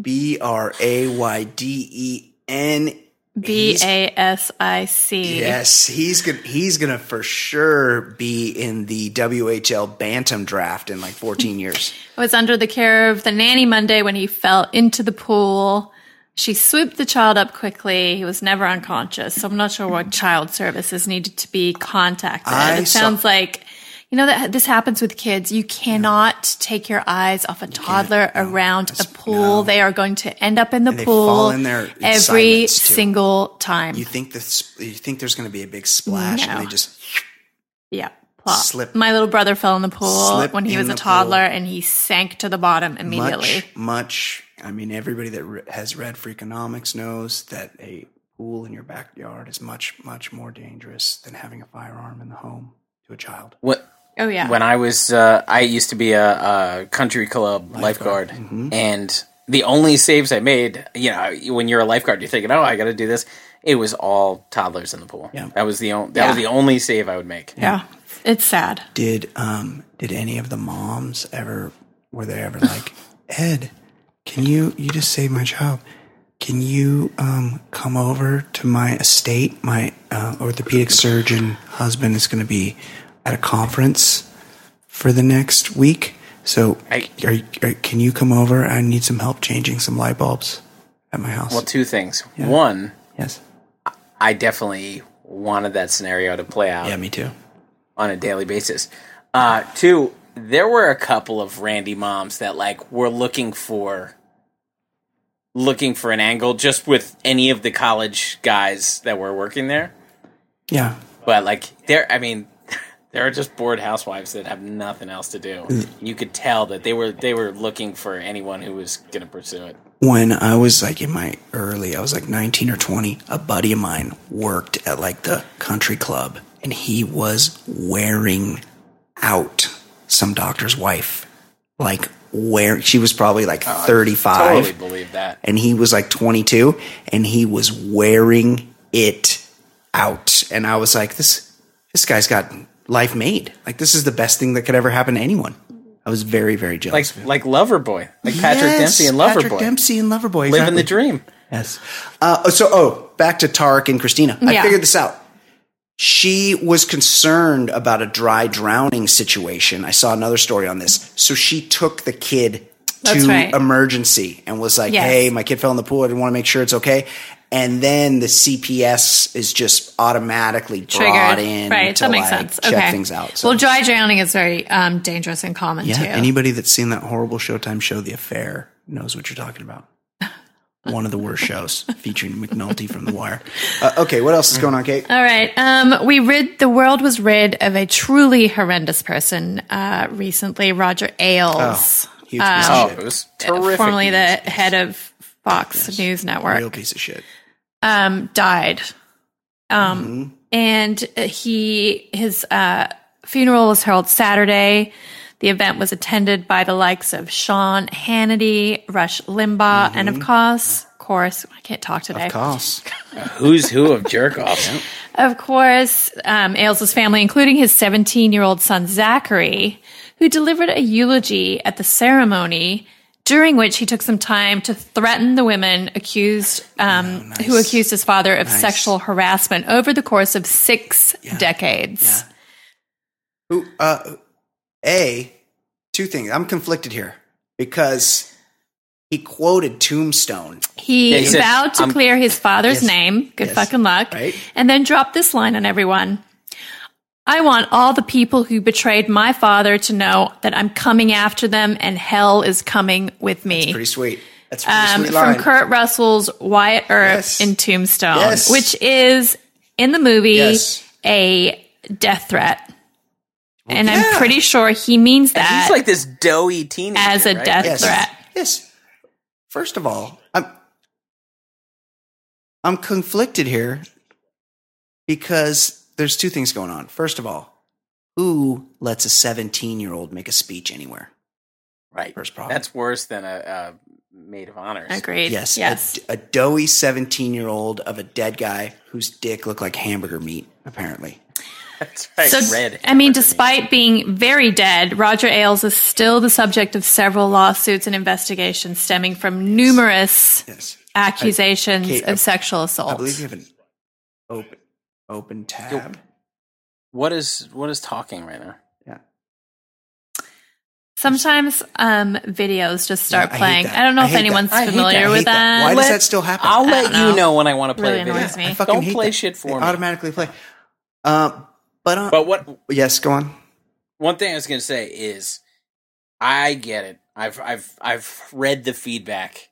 B R A Y D E N. B A S I C. Yes, he's gonna he's gonna for sure be in the WHL Bantam draft in like 14 years. <laughs> was under the care of the nanny Monday when he fell into the pool. She swooped the child up quickly. He was never unconscious. So I'm not sure what child services needed to be contacted. I it saw- sounds like, you know, that this happens with kids. You cannot take your eyes off a toddler around a pool. no. They are going to end up in the they pool fall in there in every silence, too. single time. You think this? You think there's gonna be a big splash, No. and they just yeah. Plop. Slip- My little brother fell in the pool Slip when he was a toddler pool. and he sank to the bottom immediately. much much. I mean, everybody that re- has read Freakonomics knows that a pool in your backyard is much much more dangerous than having a firearm in the home to a child. What? Oh, yeah. When I was, uh, I used to be a, a country club lifeguard, Mm-hmm. and the only saves I made, you know, when you're a lifeguard, you're thinking, "Oh, I got to do this." It was all toddlers in the pool. Yeah. That was the only. That was the only save I would make. Yeah, it's sad. Did um did any of the moms ever were they ever like <laughs> Ed? Can you you just saved my child? Can you um come over to my estate? My uh, orthopedic surgeon husband is going to be at a conference for the next week. So I- are, are, can you come over? I need some help changing some light bulbs at my house. Well, two things. One, yes. I definitely wanted that scenario to play out Yeah, me too. on a daily basis. Uh, two, there were a couple of Randy moms that like were looking for looking for an angle just with any of the college guys that were working there. Yeah. But like there I mean there are just bored housewives that have nothing else to do. Mm. You could tell that they were they were looking for anyone who was going to pursue it. when I was like in my early, I was like 19 or 20, a buddy of mine worked at like the country club and he was wearing out some doctor's wife like wearing. She was probably like oh, thirty five, Totally believe that. and he was like twenty two, and he was wearing it out. And I was like, this this guy's got life made. Like this is the best thing that could ever happen to anyone. I was very very jealous. Like of him. like Loverboy, like Patrick Yes, Dempsey and Patrick Loverboy, Dempsey and Loverboy, living the dream. Yes. Uh, so, oh, back to Tarek and Christina. I figured this out. She was concerned about a dry drowning situation. I saw another story on this. So she took the kid That's to right. emergency and was like, Yes. hey, my kid fell in the pool. I didn't want to make sure it's okay. And then the CPS is just automatically brought Triggered. in Right. to That makes like, sense. check okay. things out. So, Well, dry drowning is very um, dangerous and common yeah, too. anybody that's seen that horrible Showtime show, The Affair, knows what you're talking about. <laughs> One of the worst shows featuring McNulty from The Wire. Uh, okay, what else is going on, Kate? All right. Um, we rid the world was rid of a truly horrendous person uh, recently, Roger Ailes, Huge piece of Oh, it was terrific. formerly the head of Fox News Network. Real piece of shit. Um, died. Um, Mm-hmm. and he his uh, funeral was held Saturday. The event was attended by the likes of Sean Hannity, Rush Limbaugh, and of course, of course, I can't talk today. Mm-hmm. Of course. <laughs> Who's who of jerk offs? Of course, um, Ailes' family, including his 17 year old son Zachary, who delivered a eulogy at the ceremony, during which he took some time to threaten the women accused, um, who accused his father of sexual harassment over the course of six decades. Who? Uh, a two things. I'm conflicted here because he quoted Tombstone. He, Yeah, he said, vowed to "I'm- clear his father's Yes. name, good Yes. fucking luck, Right. and then dropped this line on everyone. I want all the people who betrayed my father to know that I'm coming after them and hell is coming with me. Pretty sweet. That's pretty Um, sweet from line. Kurt Russell's Wyatt Earp Yes. in Tombstone, Yes. which is in the movie Yes. a death threat. and yeah. I'm pretty sure he means that He's like this doughy teenager as a right? death threat. Yes. First of all, I'm I'm conflicted here because there's two things going on. First of all, who lets a 17 year old make a speech anywhere? Right. First problem. That's worse than a, a maid of honor. Agreed. Yes, Yes. A, a doughy 17 year old of a dead guy whose dick looked like hamburger meat, apparently. That's right. So, Red. I mean, despite being very dead, Roger Ailes is still the subject of several lawsuits and investigations stemming from numerous Yes. accusations Kate, I- of sexual assault. I believe you have an open open tab. what is what is talking right now? Yeah. Sometimes um, videos just start Yeah, I playing. I, don't know I if anyone's that. Familiar that. With that. that. Why does that still happen? I'll let don't you know. know when I want to play Really a video. annoys me. I fucking Don't hate play that. shit for They me. Automatically play. Um, but uh, But what yes, go on. one thing I was going to say is, I get it. I've I've I've read the feedback.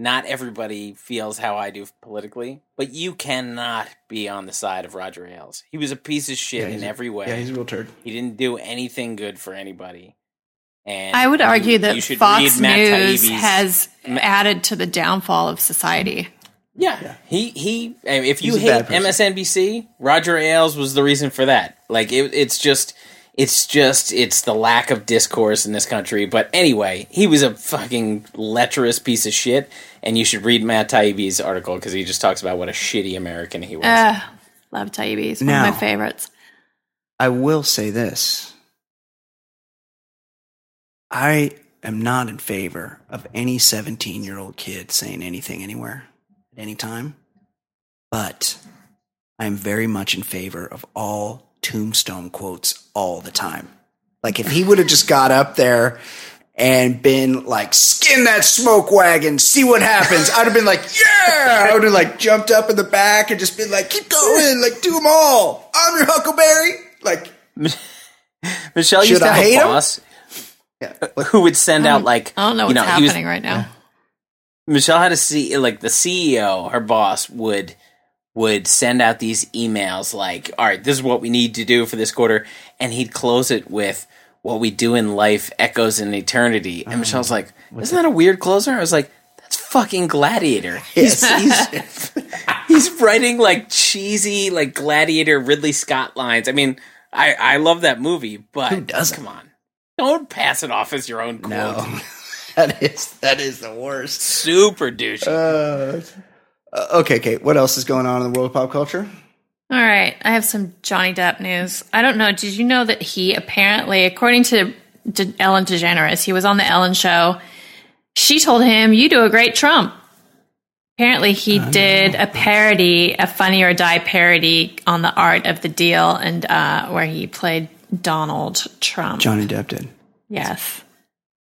Not everybody feels how I do politically, but you cannot be on the side of Roger Ailes. He was a piece of shit Yeah, in every way. Yeah, he's a real turd. he didn't do anything good for anybody. And I would argue you that should Fox News Taibbi's- has added to the downfall of society. Yeah. He he. If you He's a hate. MSNBC, Roger Ailes was the reason for that. Like it, it's just, it's just, it's the lack of discourse in this country. But anyway, he was a fucking lecherous piece of shit, and you should read Matt Taibbi's article because he just talks about what a shitty American he was. Uh, love Taibbi's, one Now- of my favorites. I will say this. I am not in favor of any 17 year old kid saying anything anywhere at any time, but I am very much in favor of all tombstone quotes all the time. Like if he would have just got up there and been like, skin that smoke wagon, see what happens. I'd have been like, yeah. I would have like jumped up in the back and just been like, keep going, like do them all. I'm your Huckleberry. Like, <laughs> Michelle used to I have hate a him? boss yeah. Uh, who would send out um, like I don't know you what's know, he was- happening right now. Michelle had to see like the CEO, her boss would would send out these emails like, "All right, this is what we need to do for this quarter," and he'd close it with, "What we do in life echoes in eternity." And Michelle's like, "Isn't that a weird closer?" I was like, "That's fucking Gladiator." <laughs> He's <laughs> he's, he's writing like cheesy like Gladiator Ridley Scott lines. I mean, I I love that movie, but Who doesn't? Come on, don't pass it off as your own quote. No. <laughs> that is that is the worst. Super douchey. Uh, uh, okay, Kate. What else is going on in the world of pop culture? All right, I have some Johnny Depp news. I don't know. Did you know that he apparently, according to De- Ellen DeGeneres, he was on the Ellen show. She told him, "You do a great Trump." Apparently, he did a parody, a Funny or Die parody on the Art of the Deal, and uh, where he played Donald Trump. Johnny Depp did. yes.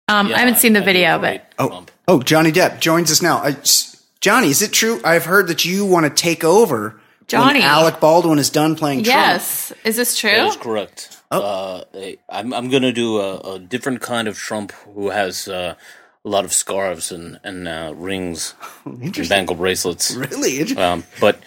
Um, Yeah, I haven't seen the I video, but Oh, Trump. oh, Johnny Depp joins us now. I, s- Johnny, is it true? I've heard that you want to take over Johnny. when Alec Baldwin is done playing Trump. yes, is this true? That is correct. Oh. Uh, I'm I'm gonna do a, a different kind of Trump who has uh, a lot of scarves and and uh, rings <laughs> and bangle bracelets. Really? Interesting. Um, but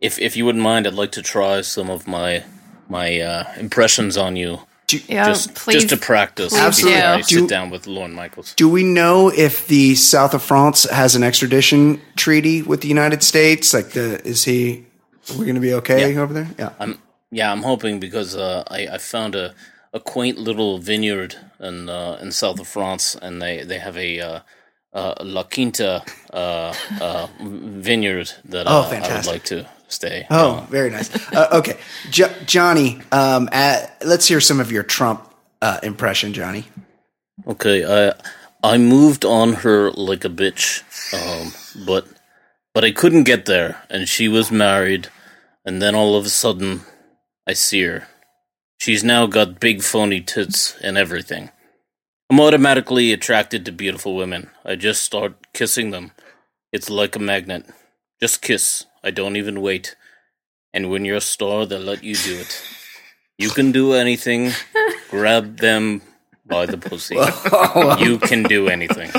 if if you wouldn't mind, I'd like to try some of my my uh, impressions on you, yeah, just please. just to practice. please before do. I Do- sit down with Lorne Michaels. Do we know if the South of France has an extradition treaty with the United States? Like, the is he? Are we going to be okay Yeah. over there? Yeah. I'm yeah, I'm hoping because uh, I I found a, a quaint little vineyard in uh, in south of France, and they they have a. Uh, uh, La Quinta uh, uh, <laughs> vineyard that Oh, uh, I would like to stay. Oh, very nice. Uh, okay, jo- Johnny. Um, at, let's hear some of your Trump uh, impression, Johnny. Okay, I I moved on her like a bitch, um, but but I couldn't get there, and she was married, and then all of a sudden, I see her. She's now got big phony tits and everything. I'm automatically attracted to beautiful women. I just start kissing them. It's like a magnet. Just kiss. I don't even wait. And when you're a star, they'll let you do it. You can do anything. Grab them by the pussy. <laughs> you can do anything.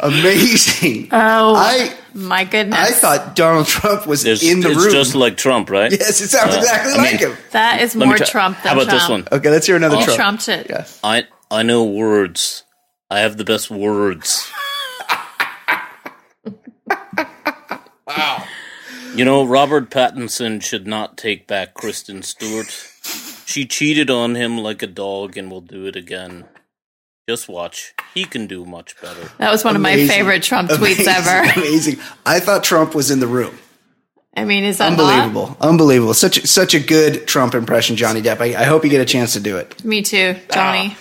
Amazing. Oh I my goodness! I thought Donald Trump was There's, in the it's room. It's just like Trump, right? yes, it sounds Uh, exactly I like mean- him. that is more try- Trump than Trump. How about this Trump. one? Okay, let's hear another You Trump. trumped it. Yeah. I I know words. I have the best words. <laughs> wow. You know, Robert Pattinson should not take back Kristen Stewart. She cheated on him like a dog and will do it again. Just watch. He can do much better. That was one of my favorite Trump tweets Amazing, ever. <laughs> Amazing. I thought Trump was in the room. I mean, is that not? Unbelievable. Unbelievable. Such such a good Trump impression, Johnny Depp. I, I hope you get a chance to do it. Me too, Johnny.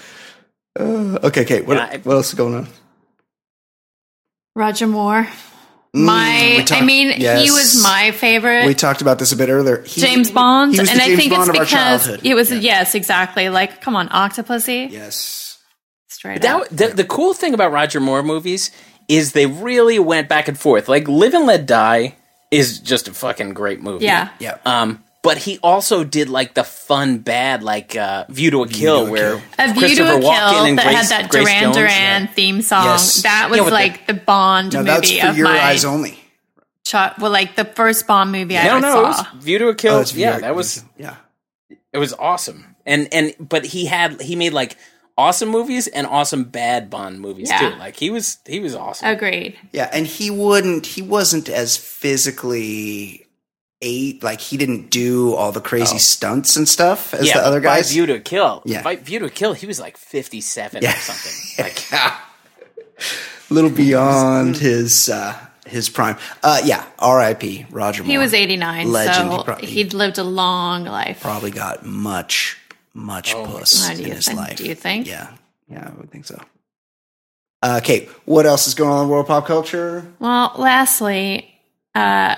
Uh, okay, Kate. What, what else is going on? Roger Moore. My, Mm, we talked- I mean, yes. he was my favorite. We talked about this a bit earlier. He- James Bond, he was the and I James think Bond it's of our because childhood. it was Yeah. yes, exactly. Like, come on, Octopussy, Yes. straight up. The, the cool thing about Roger Moore movies is they really went back and forth. Like Live and Let Die is just a fucking great movie. Yeah, Yeah. Um, but he also did like the fun bad like uh, View to a Kill, to a where Kill. A View to a Kill that Grace, had that Grace Duran Jones, Duran theme song. Yes. That was Yeah, with the- like the, Bond Now that's movie for of your my eyes only. cho- well, like the first Bond movie I No, ever no, it saw. was View to a Kill. Oh, yeah, that was Yeah. it was awesome. And and but he had he made like awesome movies and awesome bad Bond movies Yeah. too. Like he was he was awesome. Agreed. Yeah, and he wouldn't. He wasn't as physically eight. Like he didn't do all the crazy stunts and stuff as Oh. yeah, the other by guys. View to a Kill. Yeah. By View to a Kill, he was like fifty seven Yeah. or something. <laughs> Like a little beyond his uh, his prime. Uh, yeah, R.I.P. Roger. He was 89, Legend. he probably, he'd lived a long life. probably got much much Oh puss God. Do in you his think- life. do you think? Yeah, yeah, I would think so. Uh, Kate, what else is going on in world pop culture? Well, lastly, uh,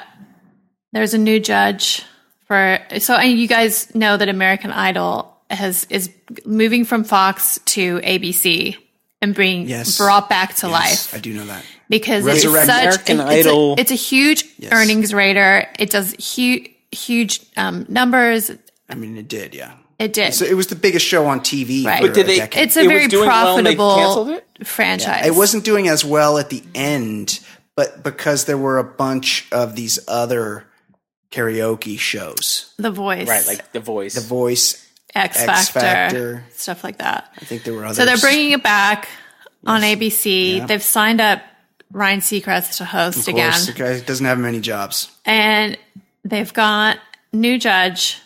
there's a new judge for. So and you guys know that American Idol has is moving from Fox to ABC and being Yes. brought back to Yes, life I do know that. because it's such American it- it's, Idol. A, it's a huge Yes. earnings raider. It does huge huge um, numbers. I mean, it did. Yeah, It did. so it was the biggest show on TV. Right. for But did they- a decade. it's a It very doing well and they profitable franchise. It wasn't doing as well at the end, but because there were a bunch of these other karaoke shows, The Voice, right, like the voice. The Voice. X X Factor, Factor. stuff like that. I think there were others. So they're bringing it back on ABC. Yeah. They've signed up Ryan Seacrest to host Of course, again, the guy doesn't have many jobs. and they've got new judge,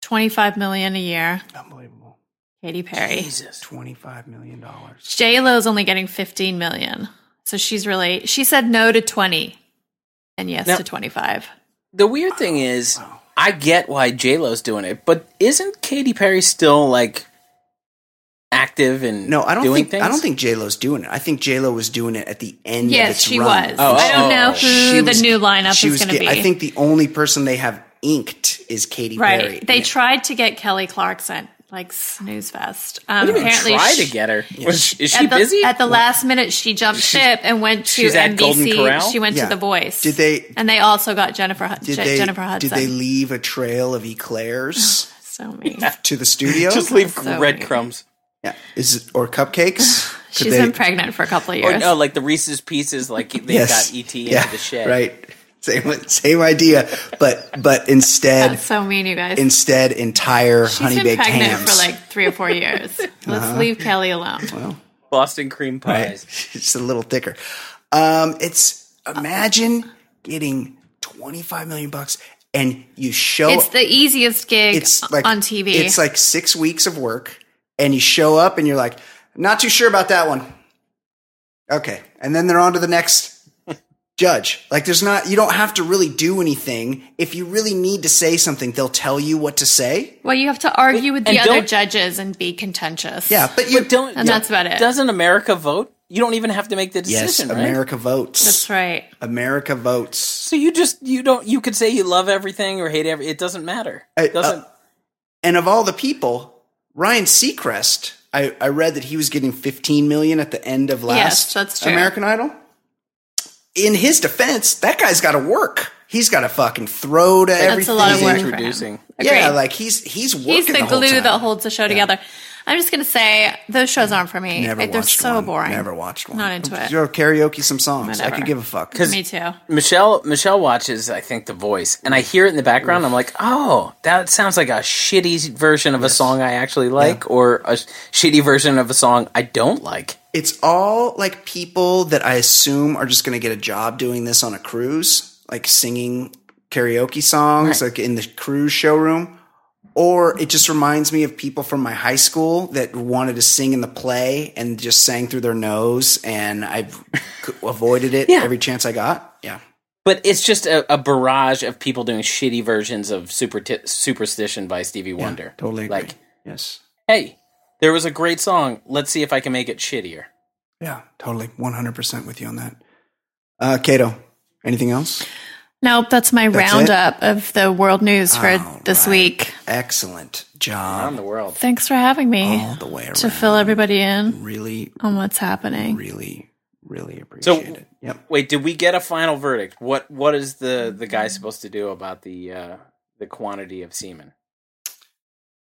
twenty five million a year. Unbelievable. Katy Perry. Jesus. Twenty-five million dollars. J Lo's only getting 15 million. So she's really she said no to 20 and yes Now- to 25. The weird thing is, I get why J Lo's doing it, but isn't Katy Perry still like active and No, I don't doing think things? I don't think J Lo's doing it. I think J Lo was doing it at the end. of Yes, its she run. was. Oh, I don't oh, know oh. who She the was- new lineup she is going to be. I think the only person they have inked is Katy right. Perry. They Yeah. tried to get Kelly Clarkson like snooze fest. Um, What do you mean apparently try she- to get her? <laughs> Was she- is she at the, busy? At the last minute, she jumped ship and went to she's at Golden NBC. Corral? She went Yeah. to The Voice. Did they- And they also got Jennifer Did Je- they Jennifer Hudson. did they leave a trail of eclairs <laughs> so mean. to the studio? Just leave So breadcrumbs. yeah. Is it or cupcakes? <sighs> Could She's they- been pregnant for a couple of Or years. no, like the Reese's Pieces, like they Yes. got ET yeah, into the shed. Right. Same same idea, but but instead That's so mean, you guys. instead entire She's honey been baked pregnant hams. for like three or four years. <laughs> Let's Uh-huh. leave Kelly alone. Boston cream Right. pies. <laughs> It's a little thicker. Um, it's imagine getting twenty five million bucks and you show It's the easiest gig it's like on TV. It's like six weeks of work, and you show up and you're like, not too sure about that one. Okay, and then they're on to the next judge. Like, there's not you don't have to really do anything. If you really need to say something, they'll tell you what to say. well, you have to argue with the And other judges and be contentious. Yeah, but you But don't And that's about it. Doesn't America vote? You don't even have to make the decision, yes, right? America votes. That's right. America votes. So you just you don't you could say you love everything or hate every it doesn't matter. It doesn't uh, And of all the people, Ryan Seacrest, I, I read that he was getting 15 million at the end of last Yes, that's true. American Idol. In his defense, that guy's got to work. He's got to fucking throw to everything. a lot of He's work for him. introducing. Yeah, like he's he's working He's the, the whole glue time. that holds the show together. I'm just going to say those shows aren't for me. Never They're watched so one. boring. Never watched one. Not into it. You'll karaoke some songs. I could give a fuck. Me too. Michelle Michelle watches I think The Voice and I hear it in the background I'm like, "Oh, that sounds like a shitty version of a song I actually like or a shitty version of a song I don't like." It's all like people that I assume are just going to get a job doing this on a cruise, like singing karaoke songs, Right. like in the cruise showroom. Or it just reminds me of people from my high school that wanted to sing in the play and just sang through their nose, and I <laughs> avoided it Yeah. every chance I got. Yeah, But it's just a, a barrage of people doing shitty versions of Super Superstition by Stevie Wonder. totally agree. Like, yes, hey, there was a great song. Let's see if I can make it shittier. yeah, totally, one hundred percent with you on that. Uh, Kato, anything else? Nope, that's my That's roundup of the world news for All this right. week. Excellent job Around the world. Thanks for having me all the way around. to fill everybody in really, on what's happening. really, really So- appreciate it. Yep. Wait, did we get a final verdict? What what is the the guy supposed to do about the uh the quantity of semen?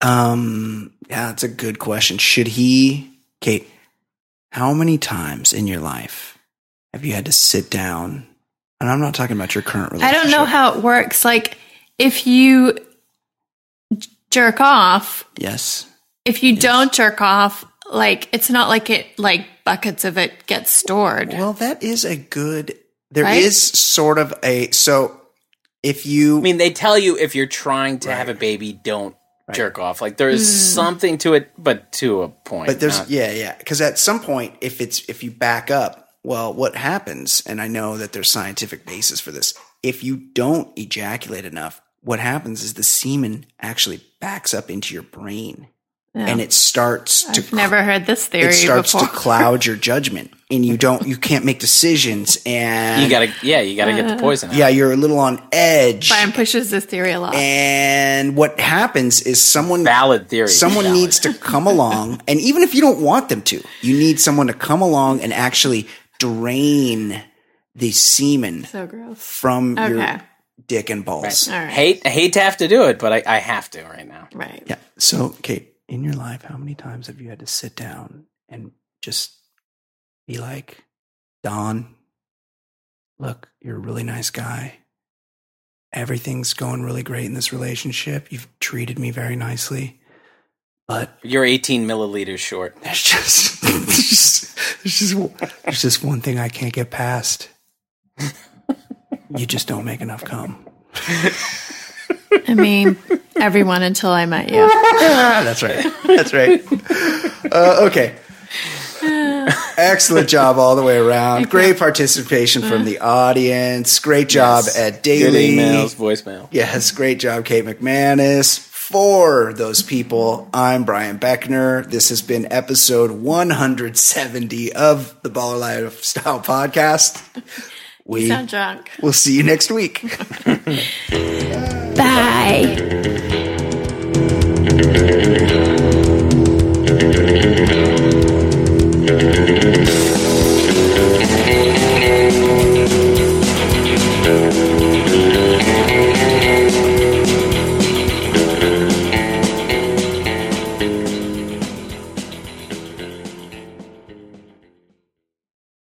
Um, yeah, that's a good question. Should he, Kate, how many times in your life have you had to sit down? And I'm not talking about your current relationship. I don't know how it works. Like, if you j- jerk off, Yes. if you don't jerk off, like, it's not like it, like, buckets of it get stored. Well, that is a good, There is Right? sort of a, so if you, I mean, they tell you if you're trying to have a baby, don't Right. jerk off. Like there's hmm. something to it, but to a point. But there's not- yeah, yeah. Because at some point, if it's if you back up, well, what happens? And I know that there's scientific basis for this. If you don't ejaculate enough, what happens is the semen actually backs up into your brain, Yeah. and it starts to I've never heard this theory it starts before. to cloud your <laughs> judgment, and you don't you can't make decisions, and you gotta, yeah, you gotta get the poison. Out. yeah, you're a little on edge. Brian pushes this theory a lot. And what happens is someone valid theory. someone Valid. needs to come along <laughs> and even if you don't want them to you need someone to come along and actually drain the semen so gross. from Okay. your dick and balls All right. Hate, I hate to have to do it, but I, I have to right now. Right. yeah so kate in your life how many times have you had to sit down and just be like don look you're a really nice guy everything's going really great in this relationship you've treated me very nicely but You're 18 milliliters short. <laughs> There's just there's just there's just, there's just one thing I can't get past. You just don't make enough cum. <laughs> I mean, everyone until I met you. <laughs> That's right. That's right. Uh, okay. <sighs> Excellent job all the way around. Great participation from the audience. Great job Yes. at Good Daily. emails, voicemail. Yes, great job, Kate McManus. For those people, I'm Brian Beckner. This has been episode 170 of the Baller Lifestyle Podcast. We you sound drunk. We'll see you next week. <laughs> Bye. <laughs>